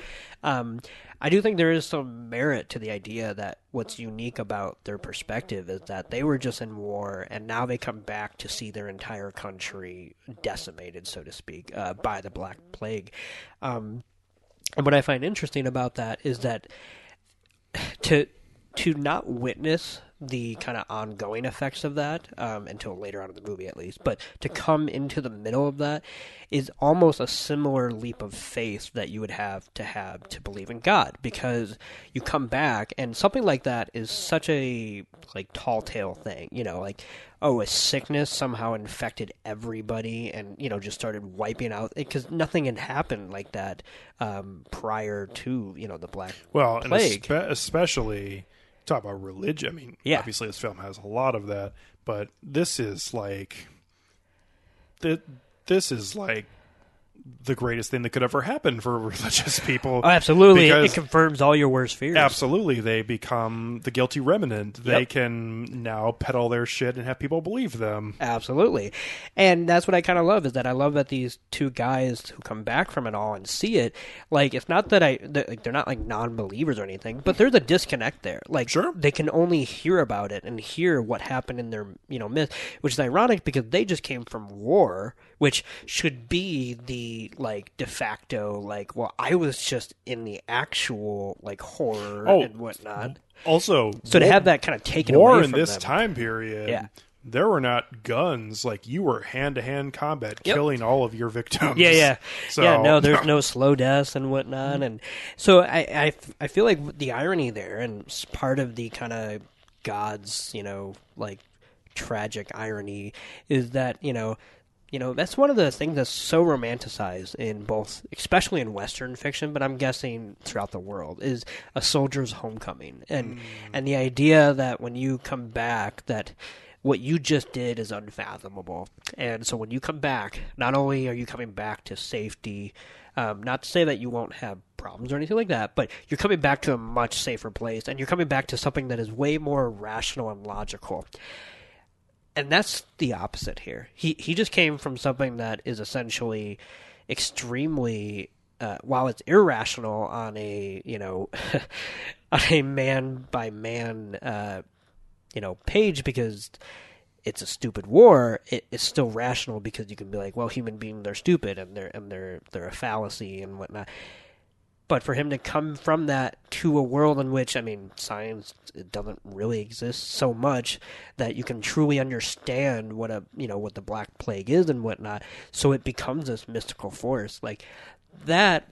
Speaker 7: Um, I do think there is some merit to the idea that what's unique about their perspective is that they were just in war, and now they come back to see their entire country decimated, so to speak, uh, by the Black Plague. Um, and what I find interesting about that is that to to not witness the kind of ongoing effects of that um, until later on in the movie, at least, but to come into the middle of that is almost a similar leap of faith that you would have to have to believe in God, because you come back and something like that is such a like tall tale thing, you know, like oh, a sickness somehow infected everybody and you know just started wiping out because nothing had happened like that um, prior to you know the Black
Speaker 6: Well, and
Speaker 7: Plague.
Speaker 6: espe- especially talk about religion. I mean,
Speaker 7: Yeah.
Speaker 6: obviously this film has a lot of that, but this is like th- this is like the greatest thing that could ever happen for religious people.
Speaker 7: Oh, absolutely. It,
Speaker 6: because
Speaker 7: it confirms all your worst fears.
Speaker 6: absolutely they become the guilty remnant. They can now peddle their shit and have people believe them.
Speaker 7: Absolutely. And that's what I kind of love is that I love that these two guys who come back from it all and see it, like it's not that I that, like they're not like non-believers or anything, but there's a disconnect there. Like
Speaker 6: Sure.
Speaker 7: they can only hear about it and hear what happened in their, you know, myth, which is ironic because they just came from war, which should be the like de facto like well, I was just in the actual like horror
Speaker 6: Oh,
Speaker 7: and whatnot.
Speaker 6: Also,
Speaker 7: So to have that kind of taken
Speaker 6: war
Speaker 7: away
Speaker 6: in this
Speaker 7: them.
Speaker 6: time period,
Speaker 7: Yeah.
Speaker 6: there were not guns. Like you were hand to hand combat,
Speaker 7: Yep.
Speaker 6: killing all of your victims.
Speaker 7: Yeah, yeah,
Speaker 6: So,
Speaker 7: yeah. No, there's no slow deaths and whatnot, and so I, I, I feel like the irony there, and part of the kind of God's, you know, like tragic irony is that you know, you know, that's one of the things that's so romanticized in both, especially in Western fiction, but I'm guessing throughout the world, is a soldier's homecoming, and and the idea that when you come back, that what you just did is unfathomable. And so when you come back, not only are you coming back to safety, um, not to say that you won't have problems or anything like that, but you're coming back to a much safer place, and you're coming back to something that is way more rational and logical. And that's the opposite here. He he just came from something that is essentially extremely uh, while it's irrational on a you know on a man by man uh, you know page because it's a stupid war it, it's still rational because you can be like well human beings are stupid and they're and they're they're a fallacy and whatnot but for him to come from that to a world in which i mean science doesn't really exist so much that you can truly understand what a you know what the black plague is and whatnot. So it becomes this mystical force. Like that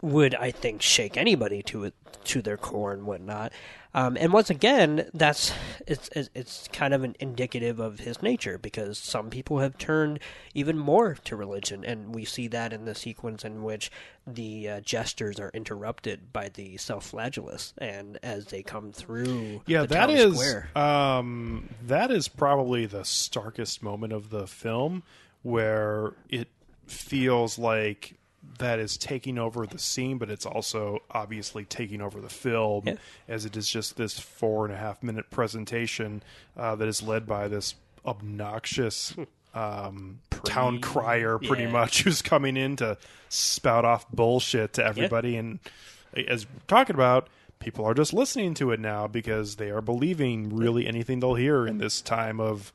Speaker 7: would I think shake anybody to it to their core and whatnot. Um, and once again, that's it's it's- it's kind of an indicative of his nature because some people have turned even more to religion, and we see that in the sequence in which the uh, jesters are interrupted by the self-flagellus, and as they come through,
Speaker 6: Yeah,
Speaker 7: the
Speaker 6: that is um, that is probably the starkest moment of the film where it feels like that is taking over the scene, but it's also obviously taking over the film,
Speaker 7: Yeah.
Speaker 6: as it is just this four and a half minute presentation uh, that is led by this obnoxious um, town crier, pretty
Speaker 7: yeah.
Speaker 6: much, who's coming in to spout off bullshit to everybody. And as we're talking about, people are just listening to it now because they are believing really anything they'll hear in this time of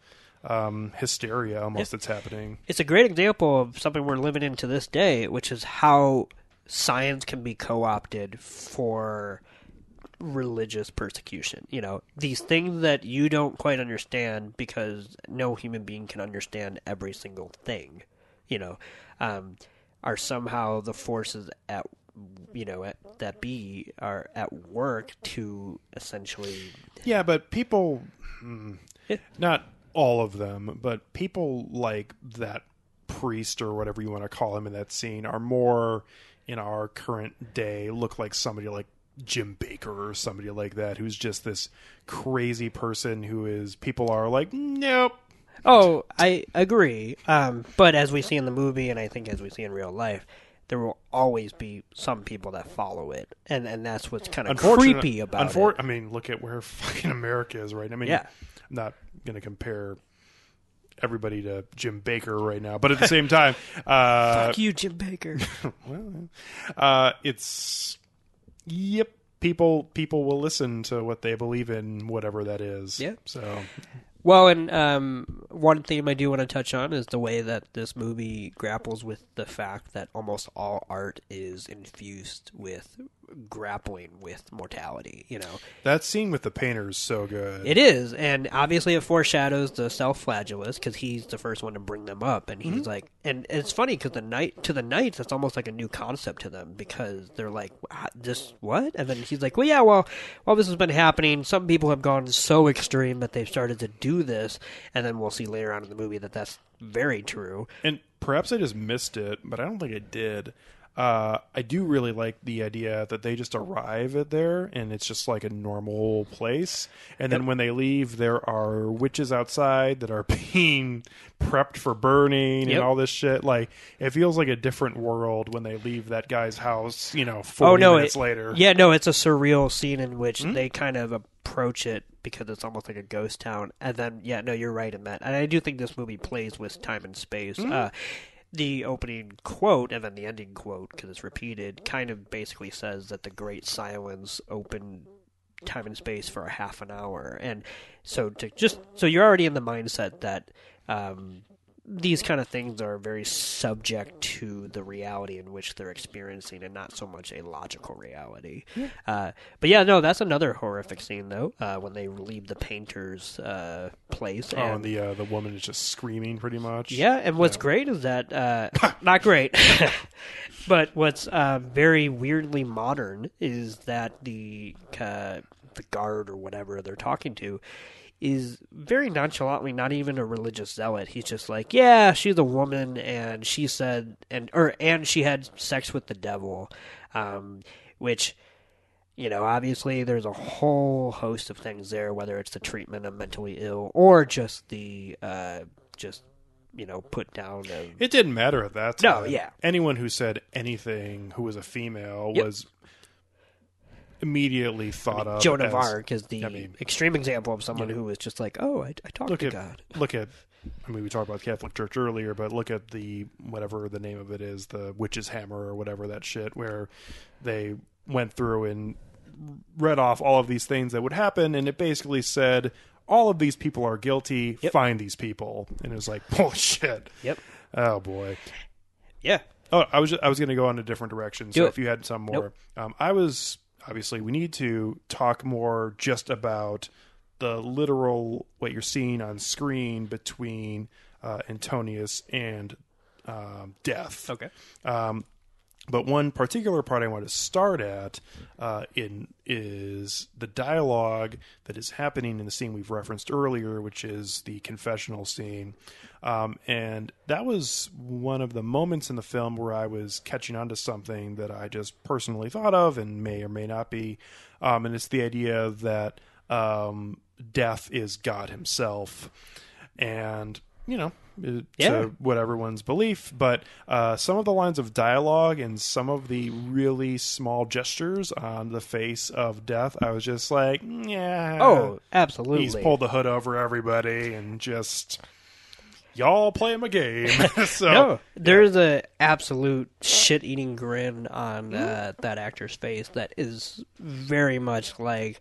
Speaker 6: um, hysteria almost that's happening.
Speaker 7: it's a great example of something we're living in to this day, which is how science can be co-opted for religious persecution. You know, these things that you don't quite understand because no human being can understand every single thing. You know, um, are somehow the forces at you know at, that be are at work to essentially
Speaker 6: Yeah, but people,
Speaker 7: Yeah.
Speaker 6: not all of them, but people like that priest or whatever you want to call him in that scene are more in our current day look like somebody like Jim Bakker or somebody like that who's just this crazy person who is people are like nope
Speaker 7: Oh, I agree. Um, but as we see in the movie, and I think as we see in real life, there will always be some people that follow it, and and that's what's kind of creepy about
Speaker 6: unfor-
Speaker 7: it.
Speaker 6: I mean, look at where fucking America is right. I mean,
Speaker 7: Yeah.
Speaker 6: I'm not going to compare everybody to Jim Bakker right now, but at the same time, uh,
Speaker 7: Fuck you, Jim Bakker.
Speaker 6: well, uh, it's yep. People people will listen to what they believe in, whatever that is.
Speaker 7: Yeah.
Speaker 6: So
Speaker 7: well, and um, one theme I do want to touch on is the way that this movie grapples with the fact that almost all art is infused with grappling with mortality. You know,
Speaker 6: that scene with the painter is so good.
Speaker 7: It is, and obviously it foreshadows the self-flagellus because he's the first one to bring them up, and he's
Speaker 6: Mm-hmm.
Speaker 7: like, and it's funny because the night to the knights, it's almost like a new concept to them because they're like, this what? And then he's like, well, yeah, well, while this has been happening, some people have gone so extreme that they've started to do this, and then we'll see later on in the movie that that's very true.
Speaker 6: and perhaps I just missed it, but I don't think I did. Uh, I do really like the idea that they just arrive at there and it's just like a normal place. And then when they leave, there are witches outside that are being prepped for burning
Speaker 7: Yep.
Speaker 6: and all this shit. Like it feels like a different world when they leave that guy's house. You know, 40
Speaker 7: oh no,
Speaker 6: minutes
Speaker 7: it-
Speaker 6: later.
Speaker 7: yeah, no, it's a surreal scene in which
Speaker 6: Hmm?
Speaker 7: they kind of approach it because it's almost like a ghost town, and then yeah, no, you're right in that, and I do think this movie plays with time and space.
Speaker 6: Hmm?
Speaker 7: Uh, the opening quote and then the ending quote, because it's repeated, kind of basically says that the Great Silence opened time and space for a half an hour, and so to just so you're already in the mindset that. Um, these kind of things are very subject to the reality in which they're experiencing and not so much a logical reality. Uh, but yeah, no, that's another horrific scene though, uh, when they leave the painter's uh, place.
Speaker 6: Oh,
Speaker 7: and
Speaker 6: and the uh, the woman is just screaming pretty much.
Speaker 7: yeah, and what's great is that uh, not great, but what's uh, very weirdly modern is that the uh, the guard or whatever they're talking to is very nonchalantly not even a religious zealot. He's just like, yeah, she's a woman, and she said, and or and she had sex with the devil, um, which. You know, obviously, there's a whole host of things there, whether it's the treatment of mentally ill or just the uh, just you know put down of
Speaker 6: It didn't matter at that time.
Speaker 7: No, yeah.
Speaker 6: Anyone who said anything who was a female
Speaker 7: Yep.
Speaker 6: was immediately thought of
Speaker 7: Joan of Arc is the
Speaker 6: I mean,
Speaker 7: extreme example of someone
Speaker 6: know,
Speaker 7: who was just like, oh, I, I talked
Speaker 6: look
Speaker 7: to
Speaker 6: at
Speaker 7: God.
Speaker 6: look at I mean we talked about the Catholic Church earlier, but look at the whatever the name of it is, the witch's hammer or whatever that shit where they went through and read off all of these things that would happen and it basically said all of these people are guilty,
Speaker 7: Yep.
Speaker 6: find these people. And it was like, bullshit.
Speaker 7: Yep.
Speaker 6: Oh boy.
Speaker 7: Yeah.
Speaker 6: Oh, I was I was going to go in a different direction. So
Speaker 7: it.
Speaker 6: if you had some more,
Speaker 7: Nope.
Speaker 6: um, I was obviously we need to talk more just about the literal what you're seeing on screen between uh, Antonius and um, Death.
Speaker 7: Okay.
Speaker 6: Um, But one particular part I want to start at uh, in is the dialogue that is happening in the scene we've referenced earlier, which is the confessional scene. Um, and that was one of the moments in the film where I was catching on to something that I just personally thought of and may or may not be. Um, and it's the idea that um, death is God Himself. And, you know, to
Speaker 7: Yeah.
Speaker 6: whatever one's belief, but uh, some of the lines of dialogue and some of the really small gestures on the face of death, I was just like, yeah.
Speaker 7: Oh, absolutely.
Speaker 6: He's pulled the hood over everybody and just y'all play him a game. so
Speaker 7: No, there's a absolute shit-eating grin on uh, that actor's face that is very much like,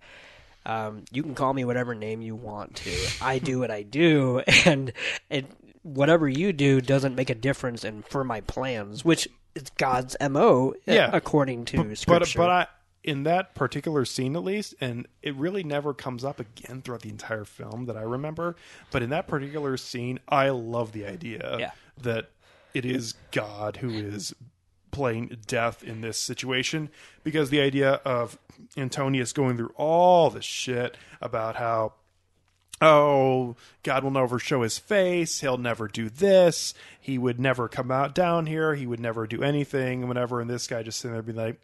Speaker 7: um, you can call me whatever name you want to. I do what I do, and it whatever you do doesn't make a difference in for my plans, which is God's mo, uh,
Speaker 6: Yeah.
Speaker 7: according to
Speaker 6: but
Speaker 7: scripture.
Speaker 6: but I in that particular scene at least, and it really never comes up again throughout the entire film that I remember. But in that particular scene, I love the idea
Speaker 7: Yeah.
Speaker 6: that it is God who is playing death in this situation because the idea of Antonius going through all this shit about how oh god will never show his face he'll never do this he would never come out down here he would never do anything whatever and this guy just sitting there being like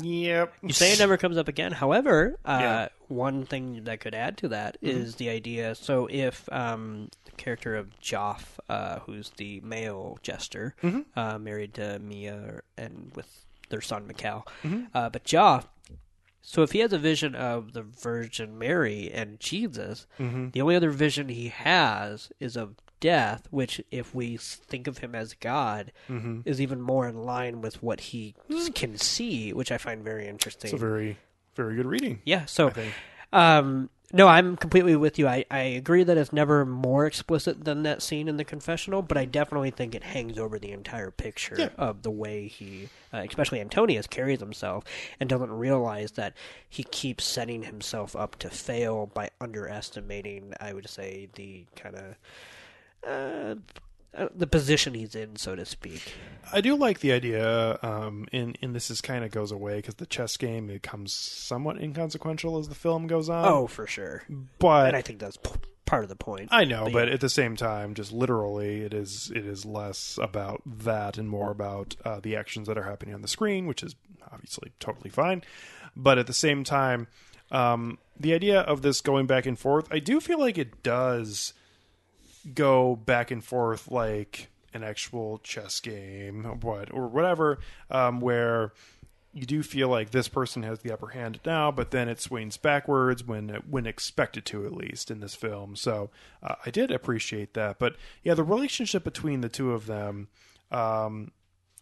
Speaker 6: yep
Speaker 7: You say it never comes up again. However, uh,
Speaker 6: Yeah.
Speaker 7: one thing that could add to that is the idea. So, if um, the character of Jof, uh, who's the male jester, uh, married to Mia and with their son Mikael, uh, but Jof. So, if he has a vision of the Virgin Mary and Jesus, the only other vision he has is of death, which, if we think of him as God, is even more in line with what he can see, which I find very interesting.
Speaker 6: it's a very very good reading
Speaker 7: yeah, so um, no, I'm completely with you. I, I agree that it's never more explicit than that scene in the confessional, but I definitely think it hangs over the entire picture
Speaker 6: Yeah.
Speaker 7: of the way he, uh, especially Antonius, carries himself and doesn't realize that he keeps setting himself up to fail by underestimating, I would say, the kind of. Uh, uh, the position he's in, so to speak.
Speaker 6: I do like the idea, um, and and this is kind of goes away because the chess game becomes somewhat inconsequential as the film goes on.
Speaker 7: Oh, for sure.
Speaker 6: but
Speaker 7: And I think that's p- part of the point.
Speaker 6: I know,
Speaker 7: But
Speaker 6: but
Speaker 7: yeah.
Speaker 6: at the same time, just literally, it is it is less about that and more about uh, the actions that are happening on the screen, which is obviously totally fine. But at the same time, um, the idea of this going back and forth, I do feel like it does go back and forth like an actual chess game, or what or whatever, um, where you do feel like this person has the upper hand now, but then it swings backwards when when expected to, at least in this film. So uh, I did appreciate that, but yeah, the relationship between the two of them um,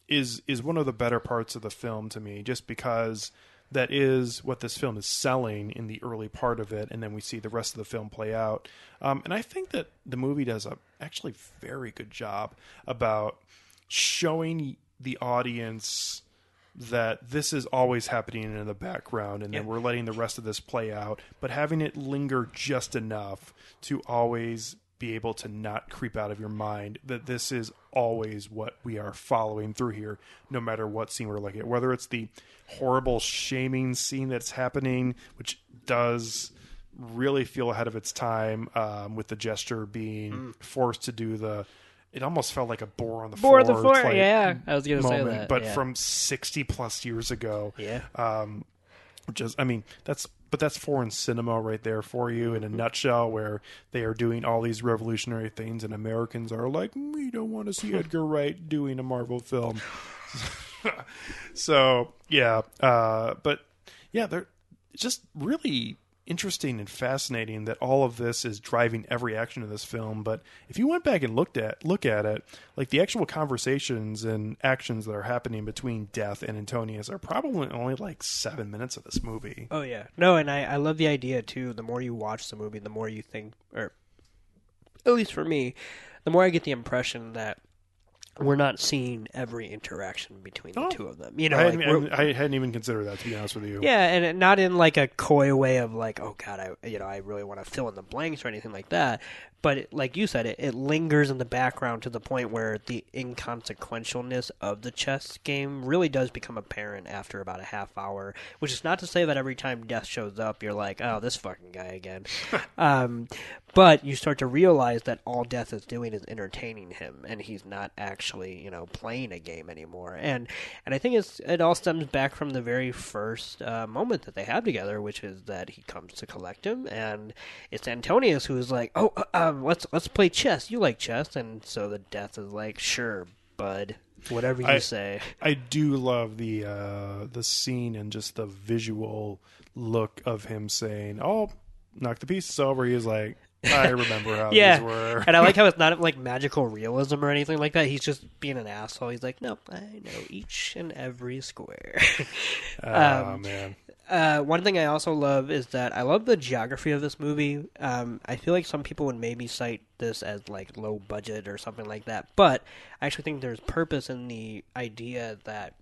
Speaker 6: is is one of the better parts of the film to me, just because that is what this film is selling in the early part of it, and then we see the rest of the film play out. Um, and I think that the movie does a actually very good job about showing the audience that this is always happening in the background and then we're letting the rest of this play out but having it linger just enough to always be able to not creep out of your mind that this is always what we are following through here no matter what scene we're looking at whether it's the horrible shaming scene that's happening which does really feel ahead of its time um, with the gesture being forced to do the it almost felt like a bore on the
Speaker 7: Boar
Speaker 6: floor
Speaker 7: the floor,
Speaker 6: type
Speaker 7: yeah. I was gonna say
Speaker 6: moment,
Speaker 7: that,
Speaker 6: but
Speaker 7: yeah.
Speaker 6: from 60 plus years ago.
Speaker 7: Yeah.
Speaker 6: Um, which is, I mean, that's, but that's foreign cinema right there for you in a
Speaker 7: Mm-hmm.
Speaker 6: nutshell, where they are doing all these revolutionary things, and Americans are like, we don't want to see Edgar Wright doing a Marvel film. so yeah, uh, but yeah, they're just really interesting and fascinating that all of this is driving every action in this film. But if you went back and looked at look at it, like the actual conversations and actions that are happening between Death and Antonius are probably only like seven minutes of this movie.
Speaker 7: Oh yeah, no, and I I love the idea too. The more you watch the movie, the more you think, or at least for me, the more I get the impression that we're not seeing every interaction between the
Speaker 6: Oh.
Speaker 7: two of them. You know,
Speaker 6: I,
Speaker 7: like,
Speaker 6: hadn't, I hadn't even considered that to be honest with you.
Speaker 7: yeah, and not in like a coy way of like, oh god, I you know I really want to fill in the blanks or anything like that. But it, like you said, it, it lingers in the background to the point where the inconsequentialness of the chess game really does become apparent after about a half hour. Which is not to say that every time death shows up, you're like, oh, this fucking guy again. um, but you start to realize that all death is doing is entertaining him, and he's not actually you know playing a game anymore. And and I think it's it all stems back from the very first uh, moment that they have together, which is that he comes to collect him, and it's Antonius who's like, oh, uh, um, let's let's play chess. You like chess, and so the death is like, sure, bud, whatever you
Speaker 6: I-
Speaker 7: say.
Speaker 6: I do love the uh, the scene and just the visual look of him saying, "Oh, knock the pieces over." He's like, "I remember how
Speaker 7: Yeah,
Speaker 6: these were."
Speaker 7: and I like how it's not like magical realism or anything like that. He's just being an asshole. He's like, no, I know each and every square.
Speaker 6: oh man,
Speaker 7: Uh, one thing I also love is that I love the geography of this movie. Um, I feel like some people would maybe cite this as like low budget or something like that, but I actually think there's purpose in the idea that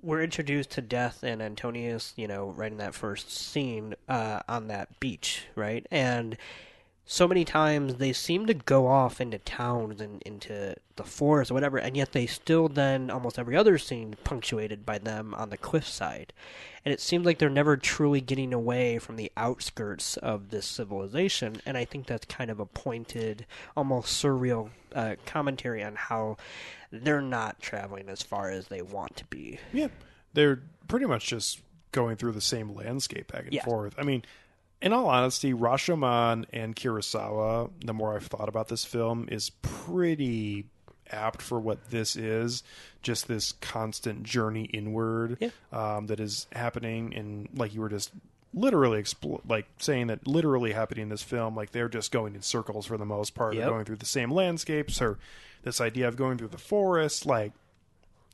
Speaker 7: we're introduced to death and Antonius, you know, right in that first scene uh, on that beach, right? And so many times they seem to go off into towns and into the forest or whatever, and yet they still then almost every other scene punctuated by them on the cliffside. And it seems like they're never truly getting away from the outskirts of this civilization, and I think that's kind of a pointed, almost surreal uh, commentary on how they're not traveling as far as they want to be.
Speaker 6: yeah, they're pretty much just going through the same landscape back and forth. I mean, in all honesty, Rashomon and Kurosawa, the more I've thought about this film, is pretty apt for what this is. Just this constant journey inward
Speaker 7: Yeah.
Speaker 6: um, that is happening, and like you were just literally expl- like saying that literally happening in this film, like they're just going in circles for the most part,
Speaker 7: Yep.
Speaker 6: They're going through the same landscapes, or this idea of going through the forest, like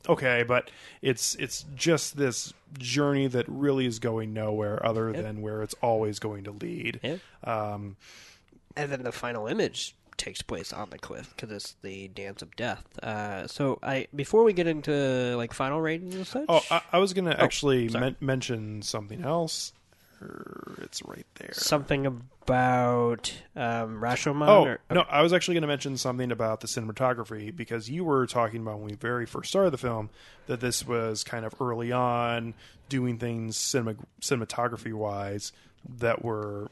Speaker 6: okay, but it's it's just this journey that really is going nowhere other than where it's always going to lead.
Speaker 7: Yeah.
Speaker 6: Um,
Speaker 7: and then the final image takes place on the cliff because it's the dance of death. Uh, so I before we get into like final ratings and such.
Speaker 6: oh, I, I was going to actually men- mention something else. It's right there.
Speaker 7: something about um, Rashomon.
Speaker 6: Oh
Speaker 7: or,
Speaker 6: no! I was actually going to mention something about the cinematography because you were talking about when we very first started the film that this was kind of early on doing things cinema, cinematography wise that were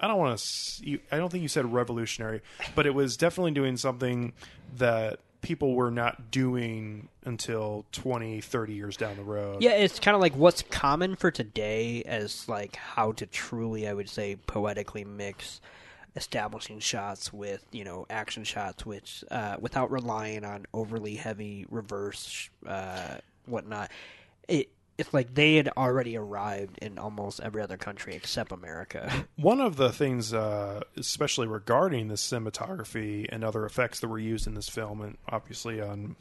Speaker 6: I don't want to I don't think you said revolutionary, but it was definitely doing something that people were not doing until 20 30 years down the road.
Speaker 7: Yeah, it's kind of like what's common for today as like how to truly, I would say, poetically mix establishing shots with you know action shots, which uh, without relying on overly heavy reverse uh, whatnot. It it's like they had already arrived in almost every other country except America.
Speaker 6: One of the things, uh, especially regarding the cinematography and other effects that were used in this film, and obviously on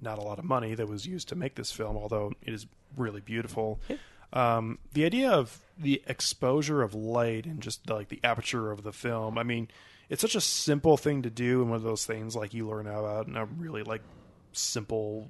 Speaker 6: not a lot of money that was used to make this film, although it is really beautiful. Um, the idea of the exposure of light and just like the aperture of the film. I mean, it's such a simple thing to do, and one of those things like you learn about in a really like simple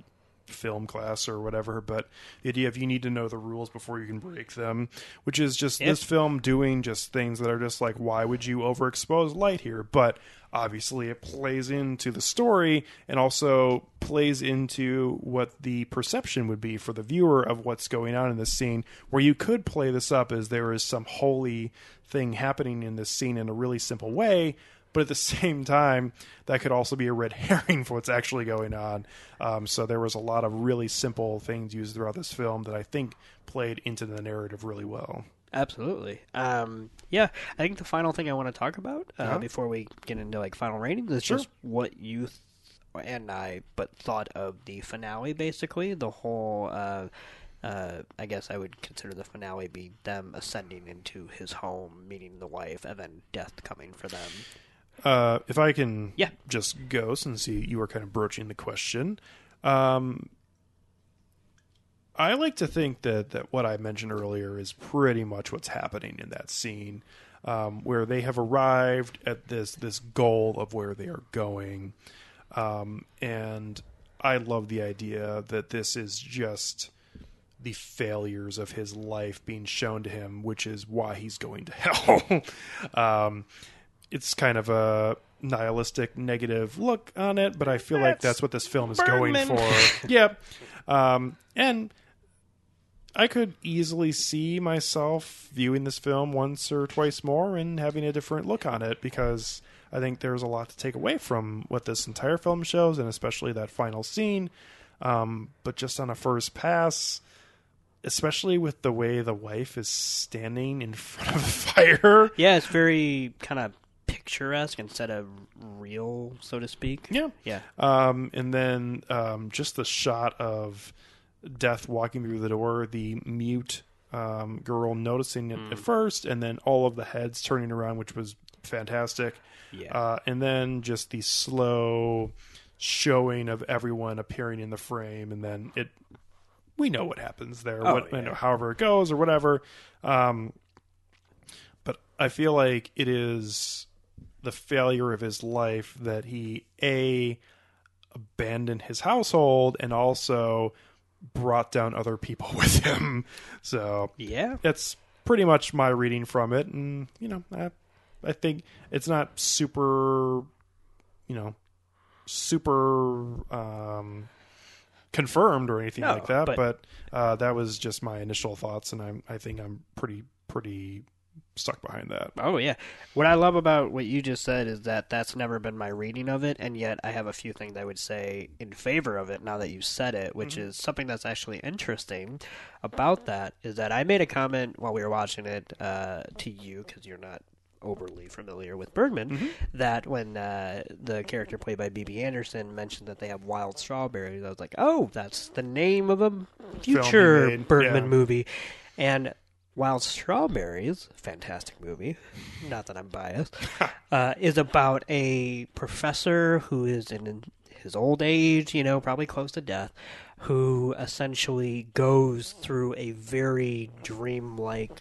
Speaker 6: film class or whatever, but the idea of you need to know the rules before you can break them, which is just this film doing just things that are just like, why would you overexpose light here? But obviously, it plays into the story and also plays into what the perception would be for the viewer of what's going on in this scene. Where you could play this up as there is some holy thing happening in this scene in a really simple way, but at the same time, that could also be a red herring for what's actually going on. Um, so there was a lot of really simple things used throughout this film that I think played into the narrative really well.
Speaker 7: Absolutely. Um, yeah, I think the final thing I want to talk about uh,
Speaker 6: Uh-huh.
Speaker 7: before we get into like final ratings is
Speaker 6: Sure.
Speaker 7: just what you th- and I but thought of the finale. Basically, the whole. Uh, uh, I guess I would consider the finale be them ascending into his home, meeting the wife, and then death coming for them.
Speaker 6: Uh, if I can
Speaker 7: Yeah.
Speaker 6: just go since you, you were kind of broaching the question. Um, I like to think that, that what I mentioned earlier is pretty much what's happening in that scene, um, where they have arrived at this this goal of where they are going. Um, and I love the idea that this is just the failures of his life being shown to him, which is why he's going to hell. um, it's kind of a nihilistic, negative look on it, but I feel like that's what this film is going for. yep. Um, and I could easily see myself viewing this film once or twice more and having a different look on it because I think there's a lot to take away from what this entire film shows, and especially that final scene. Um, but just on a first pass, especially with the way the wife is standing in front of the fire.
Speaker 7: Yeah, it's very kind of picturesque instead of real, so to speak.
Speaker 6: Yeah.
Speaker 7: Yeah.
Speaker 6: Um, and then um, just the shot of Death walking through the door, the mute um, girl noticing it at first, and then all of the heads turning around, which was fantastic.
Speaker 7: Yeah.
Speaker 6: Uh, and then just the slow showing of everyone appearing in the frame, and then it. We know what happens there.
Speaker 7: Oh,
Speaker 6: what, you
Speaker 7: yeah.
Speaker 6: know, however it goes or whatever. Um, but I feel like it is the failure of his life that he a abandoned his household and also brought down other people with him. So
Speaker 7: Yeah.
Speaker 6: that's pretty much my reading from it, and you know, I, I think it's not super, you know, super um, confirmed or anything
Speaker 7: No,
Speaker 6: like that.
Speaker 7: but-
Speaker 6: But, uh, that was just my initial thoughts, and I'm I think I'm pretty pretty stuck behind that.
Speaker 7: Oh yeah. What I love about what you just said is that that's never been my reading of it, and yet I have a few things I would say in favor of it now that you said it, which is something that's actually interesting about that is that I made a comment while we were watching it uh, to you because you're not overly familiar with Bergman that when uh, the character played by Bibi Andersson mentioned that they have wild strawberries, I was like, oh, that's the name of a future Bergman
Speaker 6: yeah.
Speaker 7: movie, and Wild Strawberries, fantastic movie, not that I'm biased, uh, is about a professor who is in his old age, you know, probably close to death, who essentially goes through a very dreamlike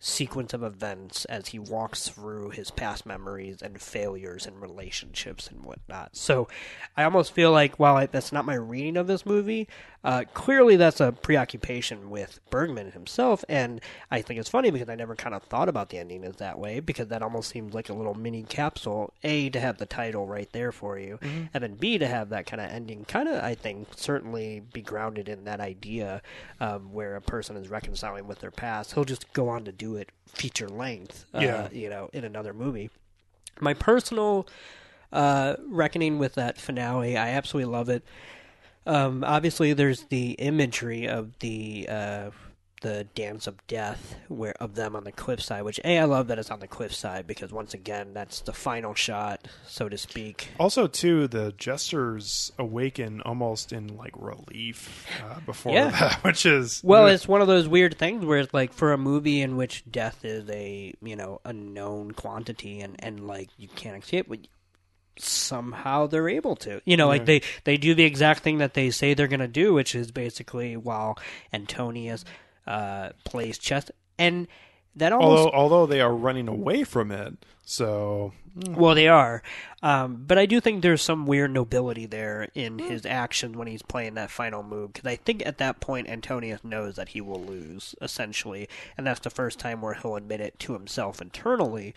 Speaker 7: sequence of events as he walks through his past memories and failures and relationships and whatnot. So I almost feel like while I, that's not my reading of this movie, uh, clearly that's a preoccupation with Bergman himself. And I think it's funny because I never kind of thought about the ending as that way because that almost seems like a little mini capsule. A, to have the title right there for you, and then B, to have that kind of ending kind of, I think, certainly be grounded in that idea um, where a person is reconciling with their past. He'll just go on to do it feature length, uh,
Speaker 6: Yeah.
Speaker 7: you know, in another movie. My personal uh, reckoning with that finale, I absolutely love it. Um, obviously, there's the imagery of the uh, the dance of death, where of them on the cliffside. Which a I love that it's on the cliffside because once again, that's the final shot, so to speak.
Speaker 6: Also, too, the jesters awaken almost in like relief uh, before
Speaker 7: Yeah.
Speaker 6: that, which is
Speaker 7: Well, it's one of those weird things where it's like for a movie in which death is a you know a known quantity and and like you can't escape, but somehow they're able to. You know, like they they do the exact thing that they say they're going to do, which is basically while Antonius uh, plays chess and. That almost
Speaker 6: although although they are running away from it. So
Speaker 7: Well, they are, um, but I do think there's some weird nobility there in his action when he's playing that final move. Because I think at that point Antonius knows that he will lose, essentially, and that's the first time where he'll admit it to himself internally.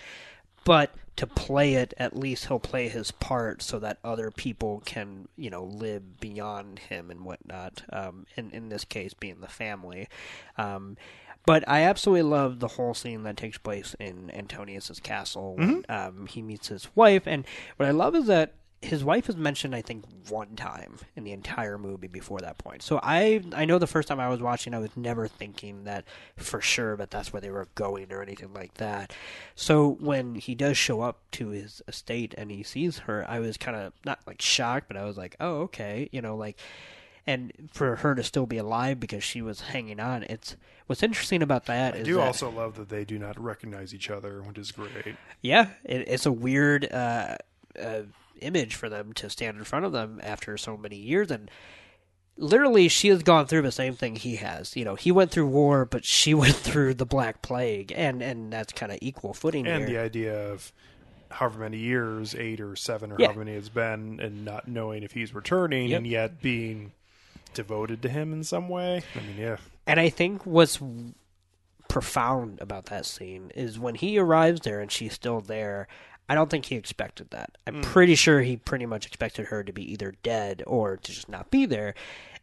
Speaker 7: But to play it, at least he'll play his part so that other people can, you know, live beyond him and whatnot. Um, in in this case, being the family. Um, but I absolutely love the whole scene that takes place in Antonius's castle when um, he meets his wife. And what I love is that his wife is mentioned, I think, one time in the entire movie before that point. So I I know the first time I was watching, I was never thinking that for sure, but that's where they were going or anything like that. So when he does show up to his estate and he sees her, I was kind of not like shocked, but I was like, oh okay, you know, like and for her to still be alive because she was hanging on it's what's interesting about that
Speaker 6: I
Speaker 7: is
Speaker 6: do
Speaker 7: that-
Speaker 6: also love that they do not recognize each other, which is great.
Speaker 7: yeah it, it's a weird uh, uh, image for them to stand in front of them after so many years and literally she has gone through the same thing he has you know he went through war but she went through the black plague and and that's kind of equal footing
Speaker 6: And
Speaker 7: here
Speaker 6: the idea of however many years, eight or seven or
Speaker 7: Yeah.
Speaker 6: however many it's been, and not knowing if he's returning,
Speaker 7: Yep.
Speaker 6: and yet being devoted to him in some way. I mean, yeah,
Speaker 7: And I think what's profound about that scene is when he arrives there and she's still there. I don't think he expected that. I'm hmm. pretty sure he pretty much expected her to be either dead or to just not be there.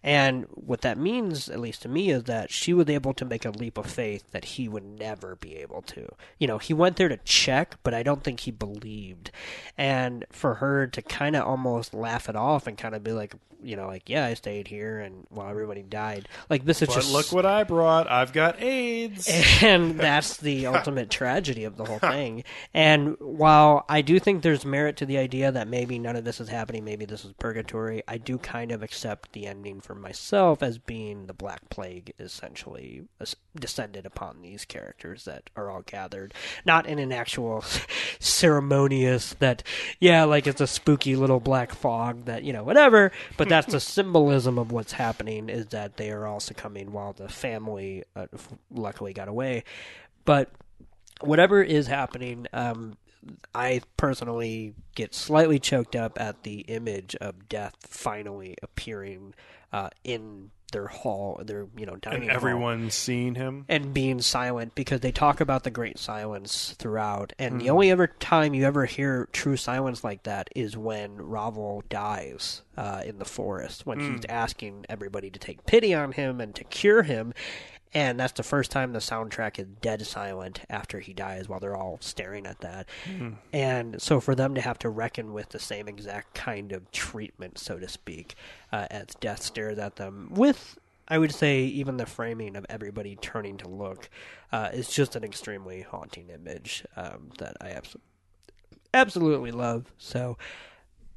Speaker 7: And what that means, at least to me, is that she was able to make a leap of faith that he would never be able to. You know, he went there to check, but I don't think he believed. And for her to kind of almost laugh it off and kind of be like, you know, like, yeah, I stayed here and while everybody died. Like, this is
Speaker 6: but
Speaker 7: just.
Speaker 6: look what I brought. I've got AIDS.
Speaker 7: and that's the ultimate tragedy of the whole thing. And while I do think there's merit to the idea that maybe none of this is happening, maybe this is purgatory, I do kind of accept the ending for myself as being the Black Plague essentially descended upon these characters that are all gathered. Not in an actual ceremonious that, yeah, like it's a spooky little black fog that, you know, whatever, but that's the symbolism of what's happening is that they are all succumbing while the family uh, luckily got away. But whatever is happening, um, I personally get slightly choked up at the image of death finally appearing uh, in their hall, their you know dining
Speaker 6: and everyone's seen him.
Speaker 7: and being silent because they talk about the great silence throughout. And
Speaker 6: Hmm.
Speaker 7: the only ever time you ever hear true silence like that is when Raval dies uh, in the forest, when
Speaker 6: Hmm.
Speaker 7: he's asking everybody to take pity on him and to cure him. And that's the first time the soundtrack is dead silent after he dies while they're all staring at that.
Speaker 6: Hmm.
Speaker 7: And so for them to have to reckon with the same exact kind of treatment, so to speak, uh, as death stares at them, with I would say even the framing of everybody turning to look uh, is just an extremely haunting image um, that I abs- absolutely love. So,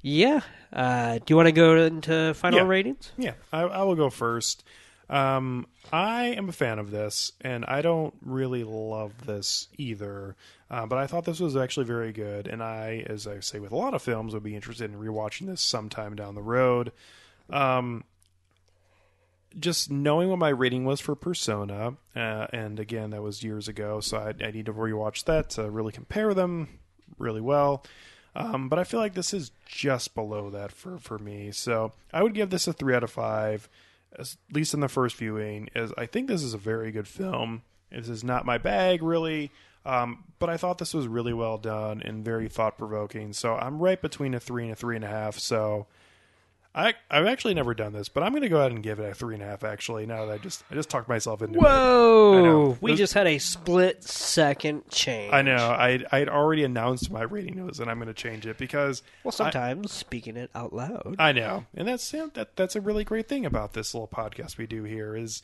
Speaker 7: yeah. Uh, do you want to go into final
Speaker 6: Yeah.
Speaker 7: ratings?
Speaker 6: Yeah, I, I will go first. Um, I am a fan of this, and I don't really love this either. Uh, but I thought this was actually very good, and I, as I say with a lot of films, would be interested in rewatching this sometime down the road. Um, just knowing what my rating was for Persona, uh, and again, that was years ago, so I, I need to rewatch that to really compare them really well. Um, but I feel like this is just below that for, for me. So I would give this a three out of five, as, at least in the first viewing. As I think this is a very good film. This is not my bag really, um, but I thought this was really well done and very thought provoking. So I'm right between a three and a three and a half. So I I've actually never done this, but I'm going to go ahead and give it a three and a half. Actually, now that I just I just talked myself into it.
Speaker 7: Whoa! We just had a split second change.
Speaker 6: I know. I I had already announced my rating was, and I'm going to change it because
Speaker 7: Well, sometimes speaking it out loud.
Speaker 6: I know, and that's yeah, that that's a really great thing about this little podcast we do here is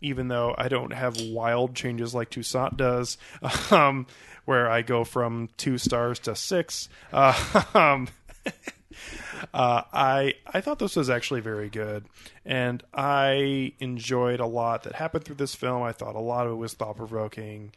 Speaker 6: even though I don't have wild changes like Toussaint does, um, where I go from two stars to six. Uh, um, uh, I I thought this was actually very good, and I enjoyed a lot that happened through this film. I thought a lot of it was thought provoking,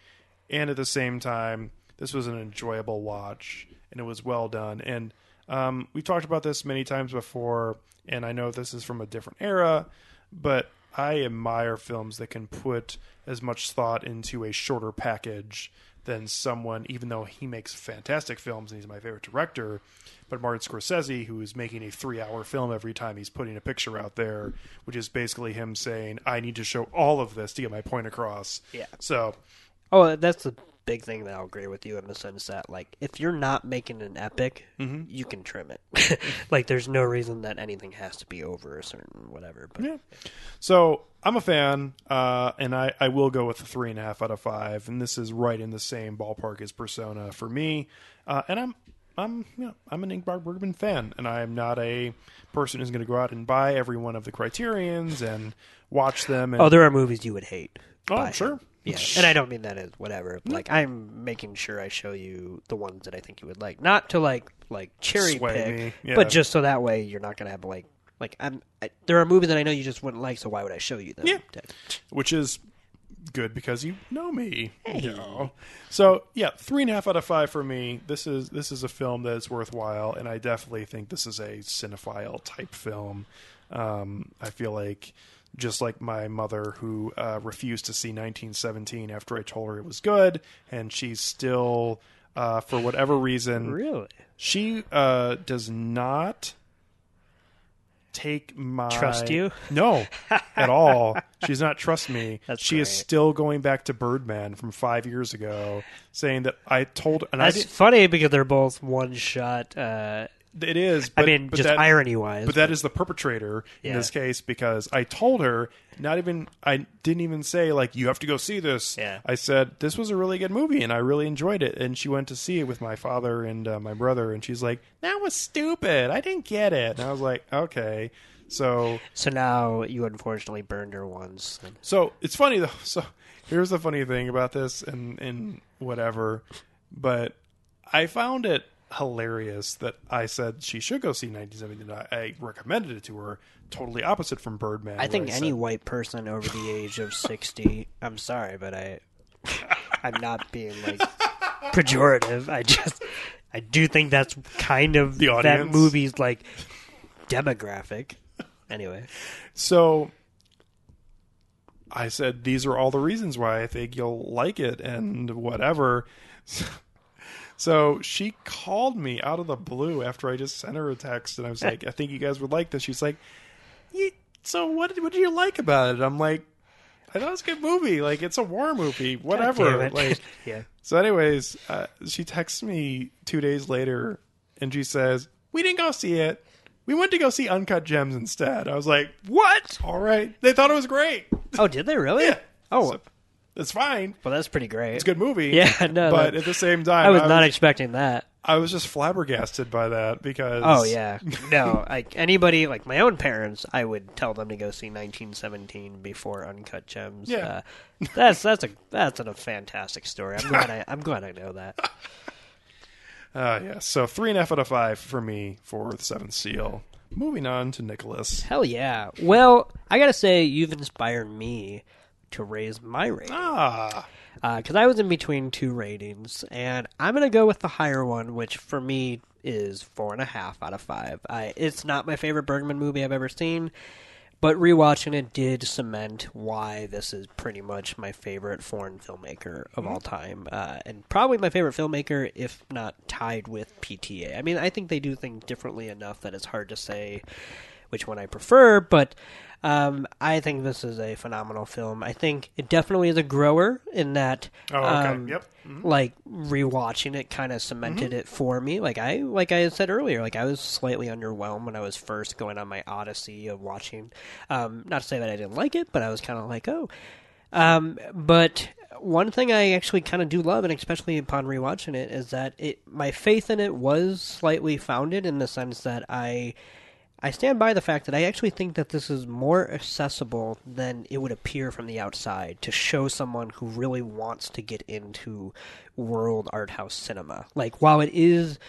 Speaker 6: and at the same time, this was an enjoyable watch, and it was well done. And um, we've talked about this many times before, and I know this is from a different era, but I admire films that can put as much thought into a shorter package than someone, even though he makes fantastic films and he's my favorite director, but Martin Scorsese, who is making a three hour film every time he's putting a picture out there, which is basically him saying, I need to show all of this to get my point across.
Speaker 7: Yeah.
Speaker 6: So,
Speaker 7: Oh, that's the big thing that I'll agree with you in the sense that, like, if you're not making an epic,
Speaker 6: Mm-hmm.
Speaker 7: you can trim it. like, there's no reason that anything has to be over a certain whatever. But
Speaker 6: Yeah. So I'm a fan, uh, and I, I will go with a three and a half out of five, and this is right in the same ballpark as Persona for me. Uh, and I'm I'm you know, I'm an Ingmar Bergman fan, and I am not a person who's going to go out and buy every one of the Criterions and watch them. And,
Speaker 7: oh, there are movies you would hate.
Speaker 6: Oh, sure.
Speaker 7: him. Yeah, and I don't mean that as whatever. Like I'm making sure I show you the ones that I think you would like, not to like like cherry
Speaker 6: Sway
Speaker 7: pick,
Speaker 6: yeah.
Speaker 7: but just so that way you're not gonna have like like I'm. I, there are movies that I know you just wouldn't like, so why would I show you them?
Speaker 6: Yeah. which is good because you know me. You know. So yeah, three and a half out of five for me. This is this is a film that is worthwhile, and I definitely think this is a cinephile type film. Um, I feel like just like my mother who uh, refused to see 1917 after I told her it was good, and she's still uh, for whatever reason.
Speaker 7: Really?
Speaker 6: She uh, does not take my
Speaker 7: Trust you?
Speaker 6: No, at all. She does not trust me.
Speaker 7: That's
Speaker 6: she is still going back to Birdman from five years ago, saying that I told and I
Speaker 7: That's
Speaker 6: did,
Speaker 7: funny because they're both one shot. Uh,
Speaker 6: it is.
Speaker 7: I
Speaker 6: but-
Speaker 7: mean,
Speaker 6: but
Speaker 7: just
Speaker 6: that-
Speaker 7: irony wise.
Speaker 6: But that is the perpetrator in
Speaker 7: Yeah.
Speaker 6: this case because I told her not even I didn't even say like you have to go see this.
Speaker 7: Yeah.
Speaker 6: I said this was a really good movie and I really enjoyed it and she went to see it with my father and uh, my brother and she's like that was stupid. I didn't get it. And I was like okay. So
Speaker 7: So now you unfortunately burned her once.
Speaker 6: so it's funny though. So here's the funny thing about this and and whatever, but I found it hilarious that I said she should go see 1979. I recommended it to her. Totally opposite from Birdman.
Speaker 7: I think any
Speaker 6: said-
Speaker 7: white person over the age of sixty. I'm sorry, but I, I'm not being like pejorative. I just, I do think that's kind of
Speaker 6: The
Speaker 7: that movie's like demographic. Anyway,
Speaker 6: So I said these are all the reasons why I think you'll like it and whatever. So she called me out of the blue after I just sent her a text and I was like, I think you guys would like this. She's like, "Ye- so what did, what did you like about it? I'm like, I thought it was a good movie. Like it's a war movie, whatever. Like
Speaker 7: yeah.
Speaker 6: so, anyways, uh, she texts me two days later, and she says, "We didn't go see it. We went to go see Uncut Gems instead." I was like, "What? All right." They thought it was great.
Speaker 7: Oh, did they really?
Speaker 6: Yeah.
Speaker 7: Oh,
Speaker 6: So, it's fine.
Speaker 7: well, that's pretty great.
Speaker 6: It's a good movie.
Speaker 7: Yeah, no,
Speaker 6: But at the same time,
Speaker 7: I was not expecting that.
Speaker 6: I was just flabbergasted by that because.
Speaker 7: Oh yeah, no. Like anybody, like my own parents, I would tell them to go see 1917 before Uncut Gems.
Speaker 6: Yeah.
Speaker 7: uh, that's that's a that's a fantastic story. I'm glad I I'm glad I know that.
Speaker 6: Uh, yeah. So three and a half out of five for me for the Seventh Seal. Moving on to Nicholas.
Speaker 7: Hell yeah. Well, I gotta say you've inspired me to raise my rating
Speaker 6: Ah,
Speaker 7: because I was in between two ratings, and I'm gonna go with the higher one, which for me is four and a half out of five. I, it's not my favorite Bergman movie I've ever seen, but rewatching it did cement why this is pretty much my favorite foreign filmmaker of all time, uh, and probably my favorite filmmaker, if not tied with PTA. I mean, I think they do things differently enough that it's hard to say which one I prefer, but um, I think this is a phenomenal film. I think it definitely is a grower in that.
Speaker 6: Oh, okay.
Speaker 7: um,
Speaker 6: Yep. Mhm.
Speaker 7: Like rewatching it kind of cemented
Speaker 6: Mm-hmm.
Speaker 7: it for me. Like I, like I said earlier, like I was slightly underwhelmed when I was first going on my odyssey of watching. Um, not to say that I didn't like it, but I was kind of like, oh. Um, but one thing I actually kind of do love, and especially upon rewatching it, is that it my faith in it was slightly founded in the sense that I I stand by the fact that I actually think that this is more accessible than it would appear from the outside to show someone who really wants to get into world art house cinema. Like while it is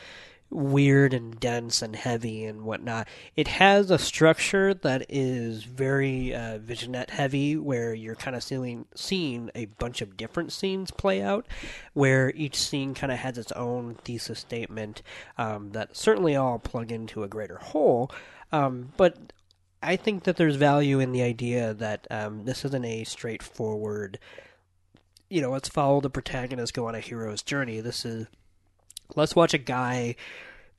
Speaker 7: weird and dense and heavy and whatnot. It has a structure that is very uh, vignette heavy, where you're kind of seeing seeing a bunch of different scenes play out, where each scene kind of has its own thesis statement um, that certainly all plug into a greater whole. Um, but I think that there's value in the idea that um, this isn't a straightforward you know, let's follow the protagonist go on a hero's journey. This is let's watch a guy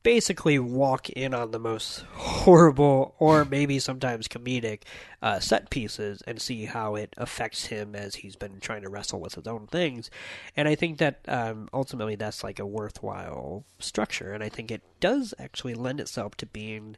Speaker 7: basically walk in on the most horrible or maybe sometimes comedic uh, set pieces and see how it affects him as he's been trying to wrestle with his own things. And I think that um, ultimately that's like a worthwhile structure. And I think it does actually lend itself to being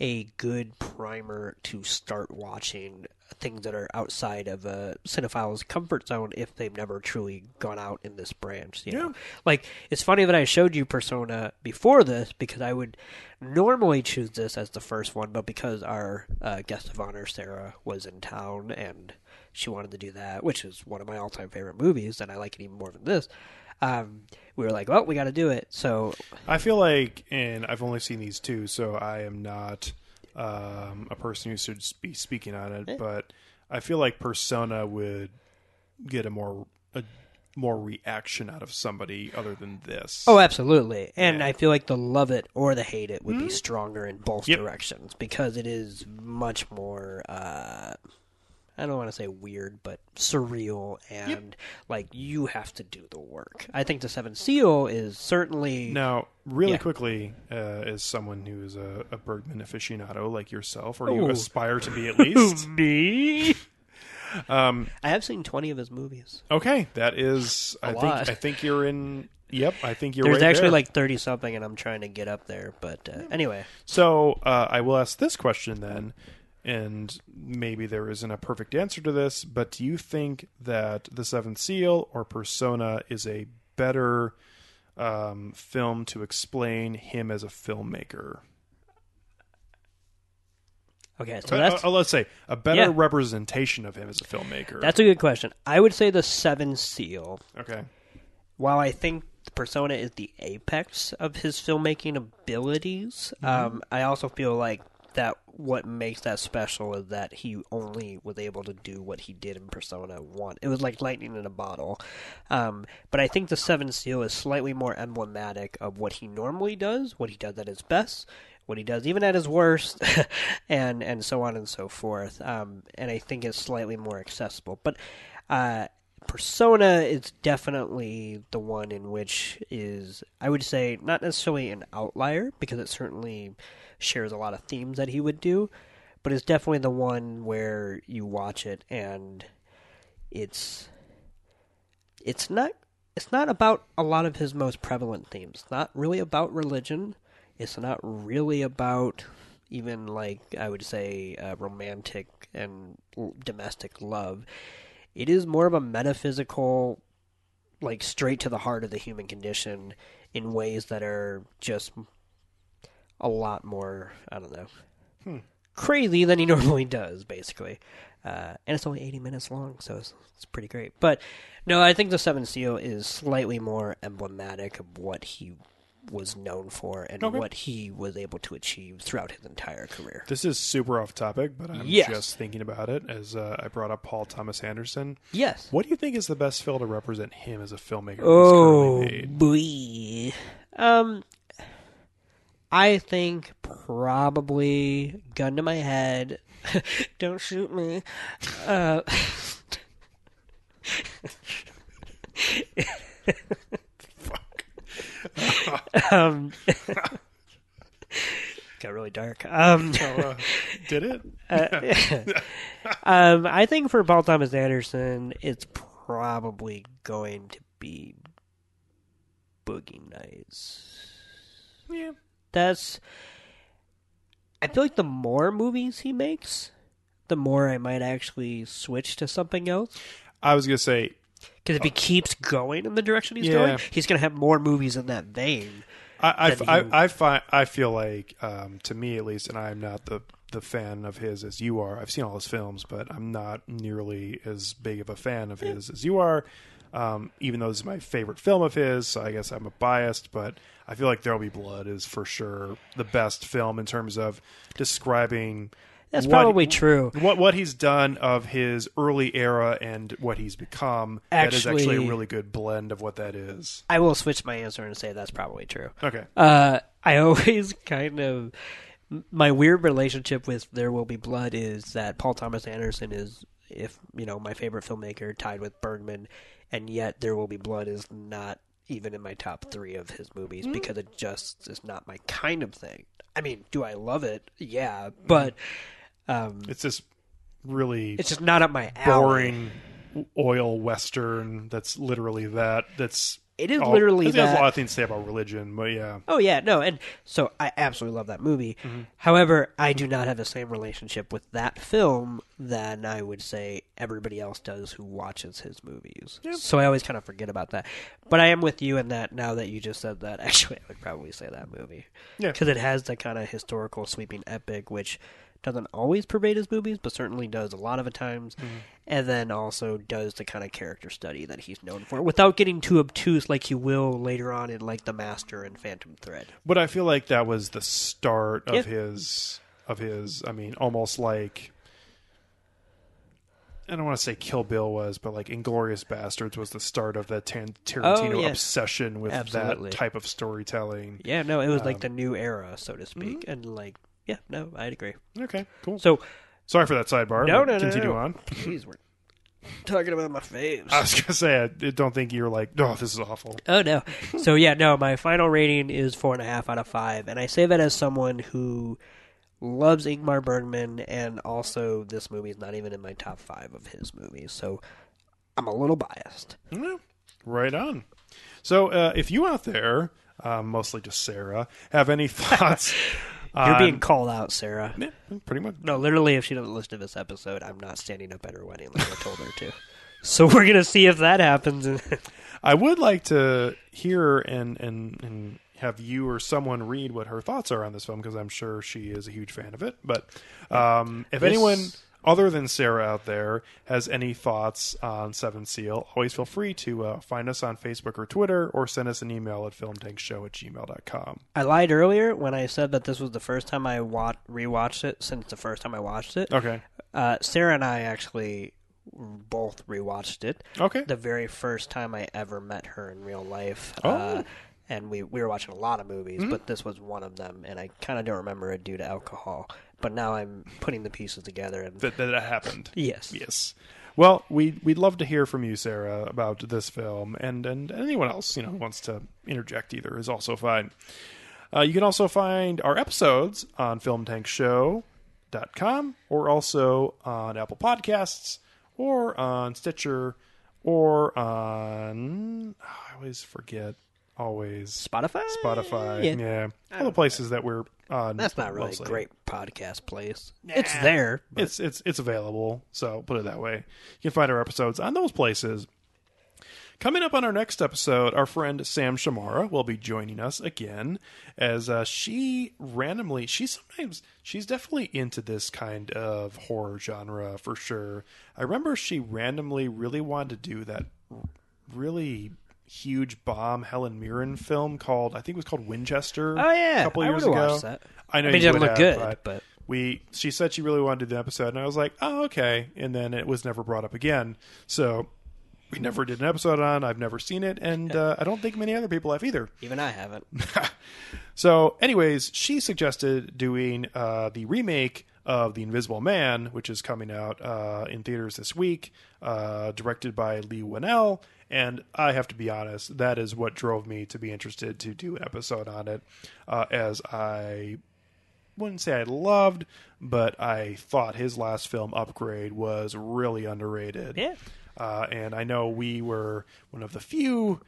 Speaker 7: a good primer to start watching things that are outside of a cinephile's comfort zone if they've never truly gone out in this branch. You know, like it's funny that I showed you Persona before this because I would normally choose this as the first one, but because our uh, guest of honor Sarah was in town and she wanted to do that, which is one of my all-time favorite movies, and I like it even more than this. Um, we were like, well, we got to do it. So
Speaker 6: I feel like, and I've only seen these two, so I am not um, a person who should be speaking on it. But I feel like Persona would get a more a more reaction out of somebody other than this.
Speaker 7: Oh, absolutely. And
Speaker 6: Yeah.
Speaker 7: I feel like the love it or the hate it would be stronger in both
Speaker 6: Yep.
Speaker 7: directions because it is much more. Uh, I don't want to say weird, but surreal and like you have to do the work. I think the Seventh Seal is certainly
Speaker 6: Now, really
Speaker 7: Yeah.
Speaker 6: quickly, uh, as someone who's a, a Bergman aficionado like yourself, or you aspire to be at least,
Speaker 7: me.
Speaker 6: um,
Speaker 7: I have seen twenty of his movies.
Speaker 6: okay, that is. I
Speaker 7: A
Speaker 6: think. I think you're in. Yep, I think you're. There.
Speaker 7: There's
Speaker 6: right
Speaker 7: actually
Speaker 6: there.
Speaker 7: like thirty something, and I'm trying to get up there. But uh, anyway,
Speaker 6: So uh, I will ask this question then, and maybe there isn't a perfect answer to this, but do you think that The Seventh Seal or Persona is a better um, film to explain him as a filmmaker?
Speaker 7: okay, so
Speaker 6: Uh,
Speaker 7: that's
Speaker 6: uh, let's say a better
Speaker 7: Yeah.
Speaker 6: representation of him as a filmmaker.
Speaker 7: that's a good question. I would say the Seven Seal.
Speaker 6: okay.
Speaker 7: while I think persona is the apex of his filmmaking abilities, um, I also feel like that what makes that special is that he only was able to do what he did in Persona One. It was like lightning in a bottle. Um, but I think the Seven Seal is slightly more emblematic of what he normally does, what he does at his best, what he does even at his worst, and and so on and so forth. Um, and I think it's slightly more accessible. But uh, Persona is definitely the one in which is, I would say, not necessarily an outlier because it certainly shares a lot of themes that he would do, but it's definitely the one where you watch it and it's it's not it's not about a lot of his most prevalent themes. It's not really about religion. It's not really about even like I would say uh, romantic and domestic love. It is more of a metaphysical, like straight to the heart of the human condition in ways that are just a lot more. I don't know. Crazy than he normally does, basically, uh, and it's only eighty minutes long, so it's, it's pretty great. But no, I think the Seven Seal is slightly more emblematic of what he was known for and
Speaker 6: Okay.
Speaker 7: what he was able to achieve throughout his entire career.
Speaker 6: This is super off topic, but I'm
Speaker 7: Yes.
Speaker 6: just thinking about it as uh, I brought up Paul Thomas Anderson.
Speaker 7: Yes.
Speaker 6: What do you think is the best film to represent him as a filmmaker?
Speaker 7: Oh boy. Um, I think probably gun to my head. Don't shoot me. Uh, um, got really dark. Um,
Speaker 6: Uh, did it?
Speaker 7: um, I think for Paul Thomas Anderson, it's probably going to be Boogie Nights.
Speaker 6: yeah.
Speaker 7: That's. I feel like the more movies he makes, the more I might actually switch to something else.
Speaker 6: I was gonna say
Speaker 7: Because if he keeps going in the direction he's
Speaker 6: Yeah.
Speaker 7: going, he's going to have more movies in that vein.
Speaker 6: I I, I, I find I feel like um, to me at least, and I'm not the the fan of his as you are. I've seen all his films, but I'm not nearly as big of a fan of his as you are. Um, even though this is my favorite film of his, so I guess I'm a biased, but I feel like There'll Be Blood is for sure the best film in terms of describing.
Speaker 7: That's
Speaker 6: what-
Speaker 7: probably true.
Speaker 6: What what he's done of his early era and what he's become. that is actually
Speaker 7: Actually-
Speaker 6: a really good blend of what that is.
Speaker 7: I will switch my answer and say that's probably true.
Speaker 6: Okay.
Speaker 7: Uh, I always kind of my weird relationship with There Will Be Blood is that Paul Thomas Anderson is, if you know, my favorite filmmaker, tied with Bergman, and yet There Will Be Blood is not even in my top three of his movies because it just is not my kind of thing. I mean, do I love it? Yeah, but um,
Speaker 6: It's just really
Speaker 7: it's just not up my alley.
Speaker 6: boring oil western that's literally that that's
Speaker 7: It is
Speaker 6: all-
Speaker 7: literally that.
Speaker 6: a lot of things to say about religion but yeah
Speaker 7: Oh yeah, no, and so I absolutely love that movie.
Speaker 6: Mm-hmm.
Speaker 7: However, I do not have the same relationship with that film than I would say everybody else does who watches his movies. So I always kind of forget about that. But I am with you in that. Now that you just said that, actually, I would probably say that movie.
Speaker 6: Yeah.
Speaker 7: because it has the kind of historical sweeping epic, which doesn't always pervade his movies, but certainly does a lot of the times,
Speaker 6: Mm-hmm.
Speaker 7: and then also does the kind of character study that he's known for, without getting too obtuse like he will later on in like The Master and Phantom Thread.
Speaker 6: but i feel like that was the start of
Speaker 7: Yeah.
Speaker 6: his of his i mean almost like I don't want to say Kill Bill was, but like Inglourious Basterds was the start of the Tar- Tarantino
Speaker 7: Oh, yeah.
Speaker 6: obsession with
Speaker 7: Absolutely.
Speaker 6: that type of storytelling.
Speaker 7: Yeah, no, it was
Speaker 6: Um,
Speaker 7: like the new era, so to
Speaker 6: mm-hmm.
Speaker 7: speak, and like, yeah, no, I'd agree.
Speaker 6: Okay, cool.
Speaker 7: So,
Speaker 6: Sorry for that sidebar.
Speaker 7: No,
Speaker 6: but
Speaker 7: no, no,
Speaker 6: Continue
Speaker 7: no.
Speaker 6: on.
Speaker 7: Jeez, we're talking about my faves.
Speaker 6: I was gonna say, I don't think you're like, oh, this is awful.
Speaker 7: Oh no. So yeah, no, my final rating is four and a half out of five, and I say that as someone who loves Ingmar Bergman, and also this movie is not even in my top five of his movies, so I'm a little biased.
Speaker 6: Yeah, right on. So, uh, if you out there, um, mostly just Sarah, have any thoughts?
Speaker 7: You're being called out, Sarah.
Speaker 6: Yeah, pretty much.
Speaker 7: No, literally, if she doesn't listen to this episode, I'm not standing up at her wedding like I told her to. So we're gonna see if that happens.
Speaker 6: I would like to hear and and and have you or someone read what her thoughts are on this film because I'm sure she is a huge fan of it. But um, if
Speaker 7: This-
Speaker 6: anyone other than Sarah out there has any thoughts on Seven Seal, always feel free to uh, find us on Facebook or Twitter or send us an email at filmtankshow at gmail.com.
Speaker 7: I lied earlier when I said that this was the first time I wa- rewatched it since the first time I watched it.
Speaker 6: Okay.
Speaker 7: Uh, Sarah and I actually both rewatched it.
Speaker 6: Okay.
Speaker 7: The very first time I ever met her in real life.
Speaker 6: Oh.
Speaker 7: Uh, and we, we were watching a lot of movies, but this was one of them, and I kind of don't remember it due to alcohol. But now I'm putting the pieces together, and
Speaker 6: That, that happened.
Speaker 7: yes,
Speaker 6: Yes. Well, we we'd love to hear from you, Sarah, about this film, and and anyone else you know who wants to interject either is also fine. Uh, you can also find our episodes on FilmTankShow.com or also on Apple Podcasts or on Stitcher or on I always forget always
Speaker 7: Spotify.
Speaker 6: Spotify.
Speaker 7: Yeah.
Speaker 6: Yeah, all the places that we're on.
Speaker 7: That's not really
Speaker 6: mostly.
Speaker 7: a great podcast place. It's there. But
Speaker 6: It's it's it's available. So put it that way. You can find our episodes on those places. Coming up on our next episode, our friend Sam Shamara will be joining us again as uh, she randomly she sometimes she's definitely into this kind of horror genre for sure. I remember she randomly really wanted to do that really huge bomb Helen Mirren film called I think it was called Winchester.
Speaker 7: Oh, yeah.
Speaker 6: a couple
Speaker 7: I
Speaker 6: years ago.
Speaker 7: watched that.
Speaker 6: I know
Speaker 7: I mean,
Speaker 6: you
Speaker 7: it didn't look
Speaker 6: have,
Speaker 7: good, but-
Speaker 6: we she said she really wanted to do the episode and i was like oh okay and then it was never brought up again so we never did an episode on i've never seen it and uh, i don't think many other people have either
Speaker 7: even I haven't.
Speaker 6: so anyways she suggested doing uh, the remake of the invisible man which is coming out uh, in theaters this week uh, directed by Leigh Whannell and i have to be honest that is what drove me to be interested to do an episode on it uh, as i wouldn't say I loved, but I thought his last film, Upgrade, was really underrated.
Speaker 7: Yeah.
Speaker 6: Uh, and I know we were one of the few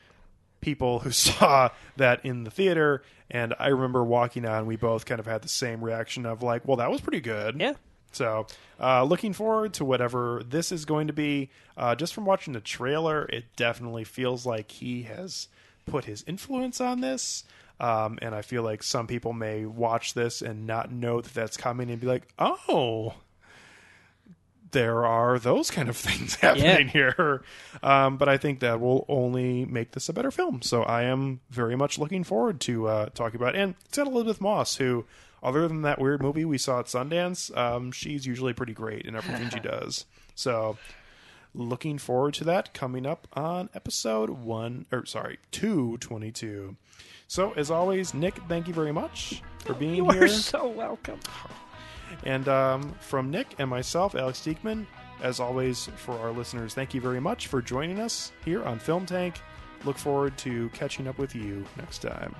Speaker 6: people who saw that in the theater. And I remember walking out, and we both kind of had the same reaction of like, "Well, that was pretty good."
Speaker 7: Yeah.
Speaker 6: So, uh, looking forward to whatever this is going to be. Uh, just from watching the trailer, it definitely feels like he has put his influence on this. Um, and I feel like some people may watch this and not know that that's coming and be like, oh, there are those kind of things happening here. Um, but I think that will only make this a better film. So I am very much looking forward to uh, talking about it. And it's got Elisabeth Moss, who, other than that weird movie we saw at Sundance, um, she's usually pretty great in everything she does. So looking forward to that coming up on episode one, or sorry, 222. So as always, Nick, thank you very much for being
Speaker 7: You
Speaker 6: here.
Speaker 7: are so welcome.
Speaker 6: And um, from Nick and myself, Alex Diekman, as always, for our listeners, thank you very much for joining us here on Film Tank. Look forward to catching up with you next time.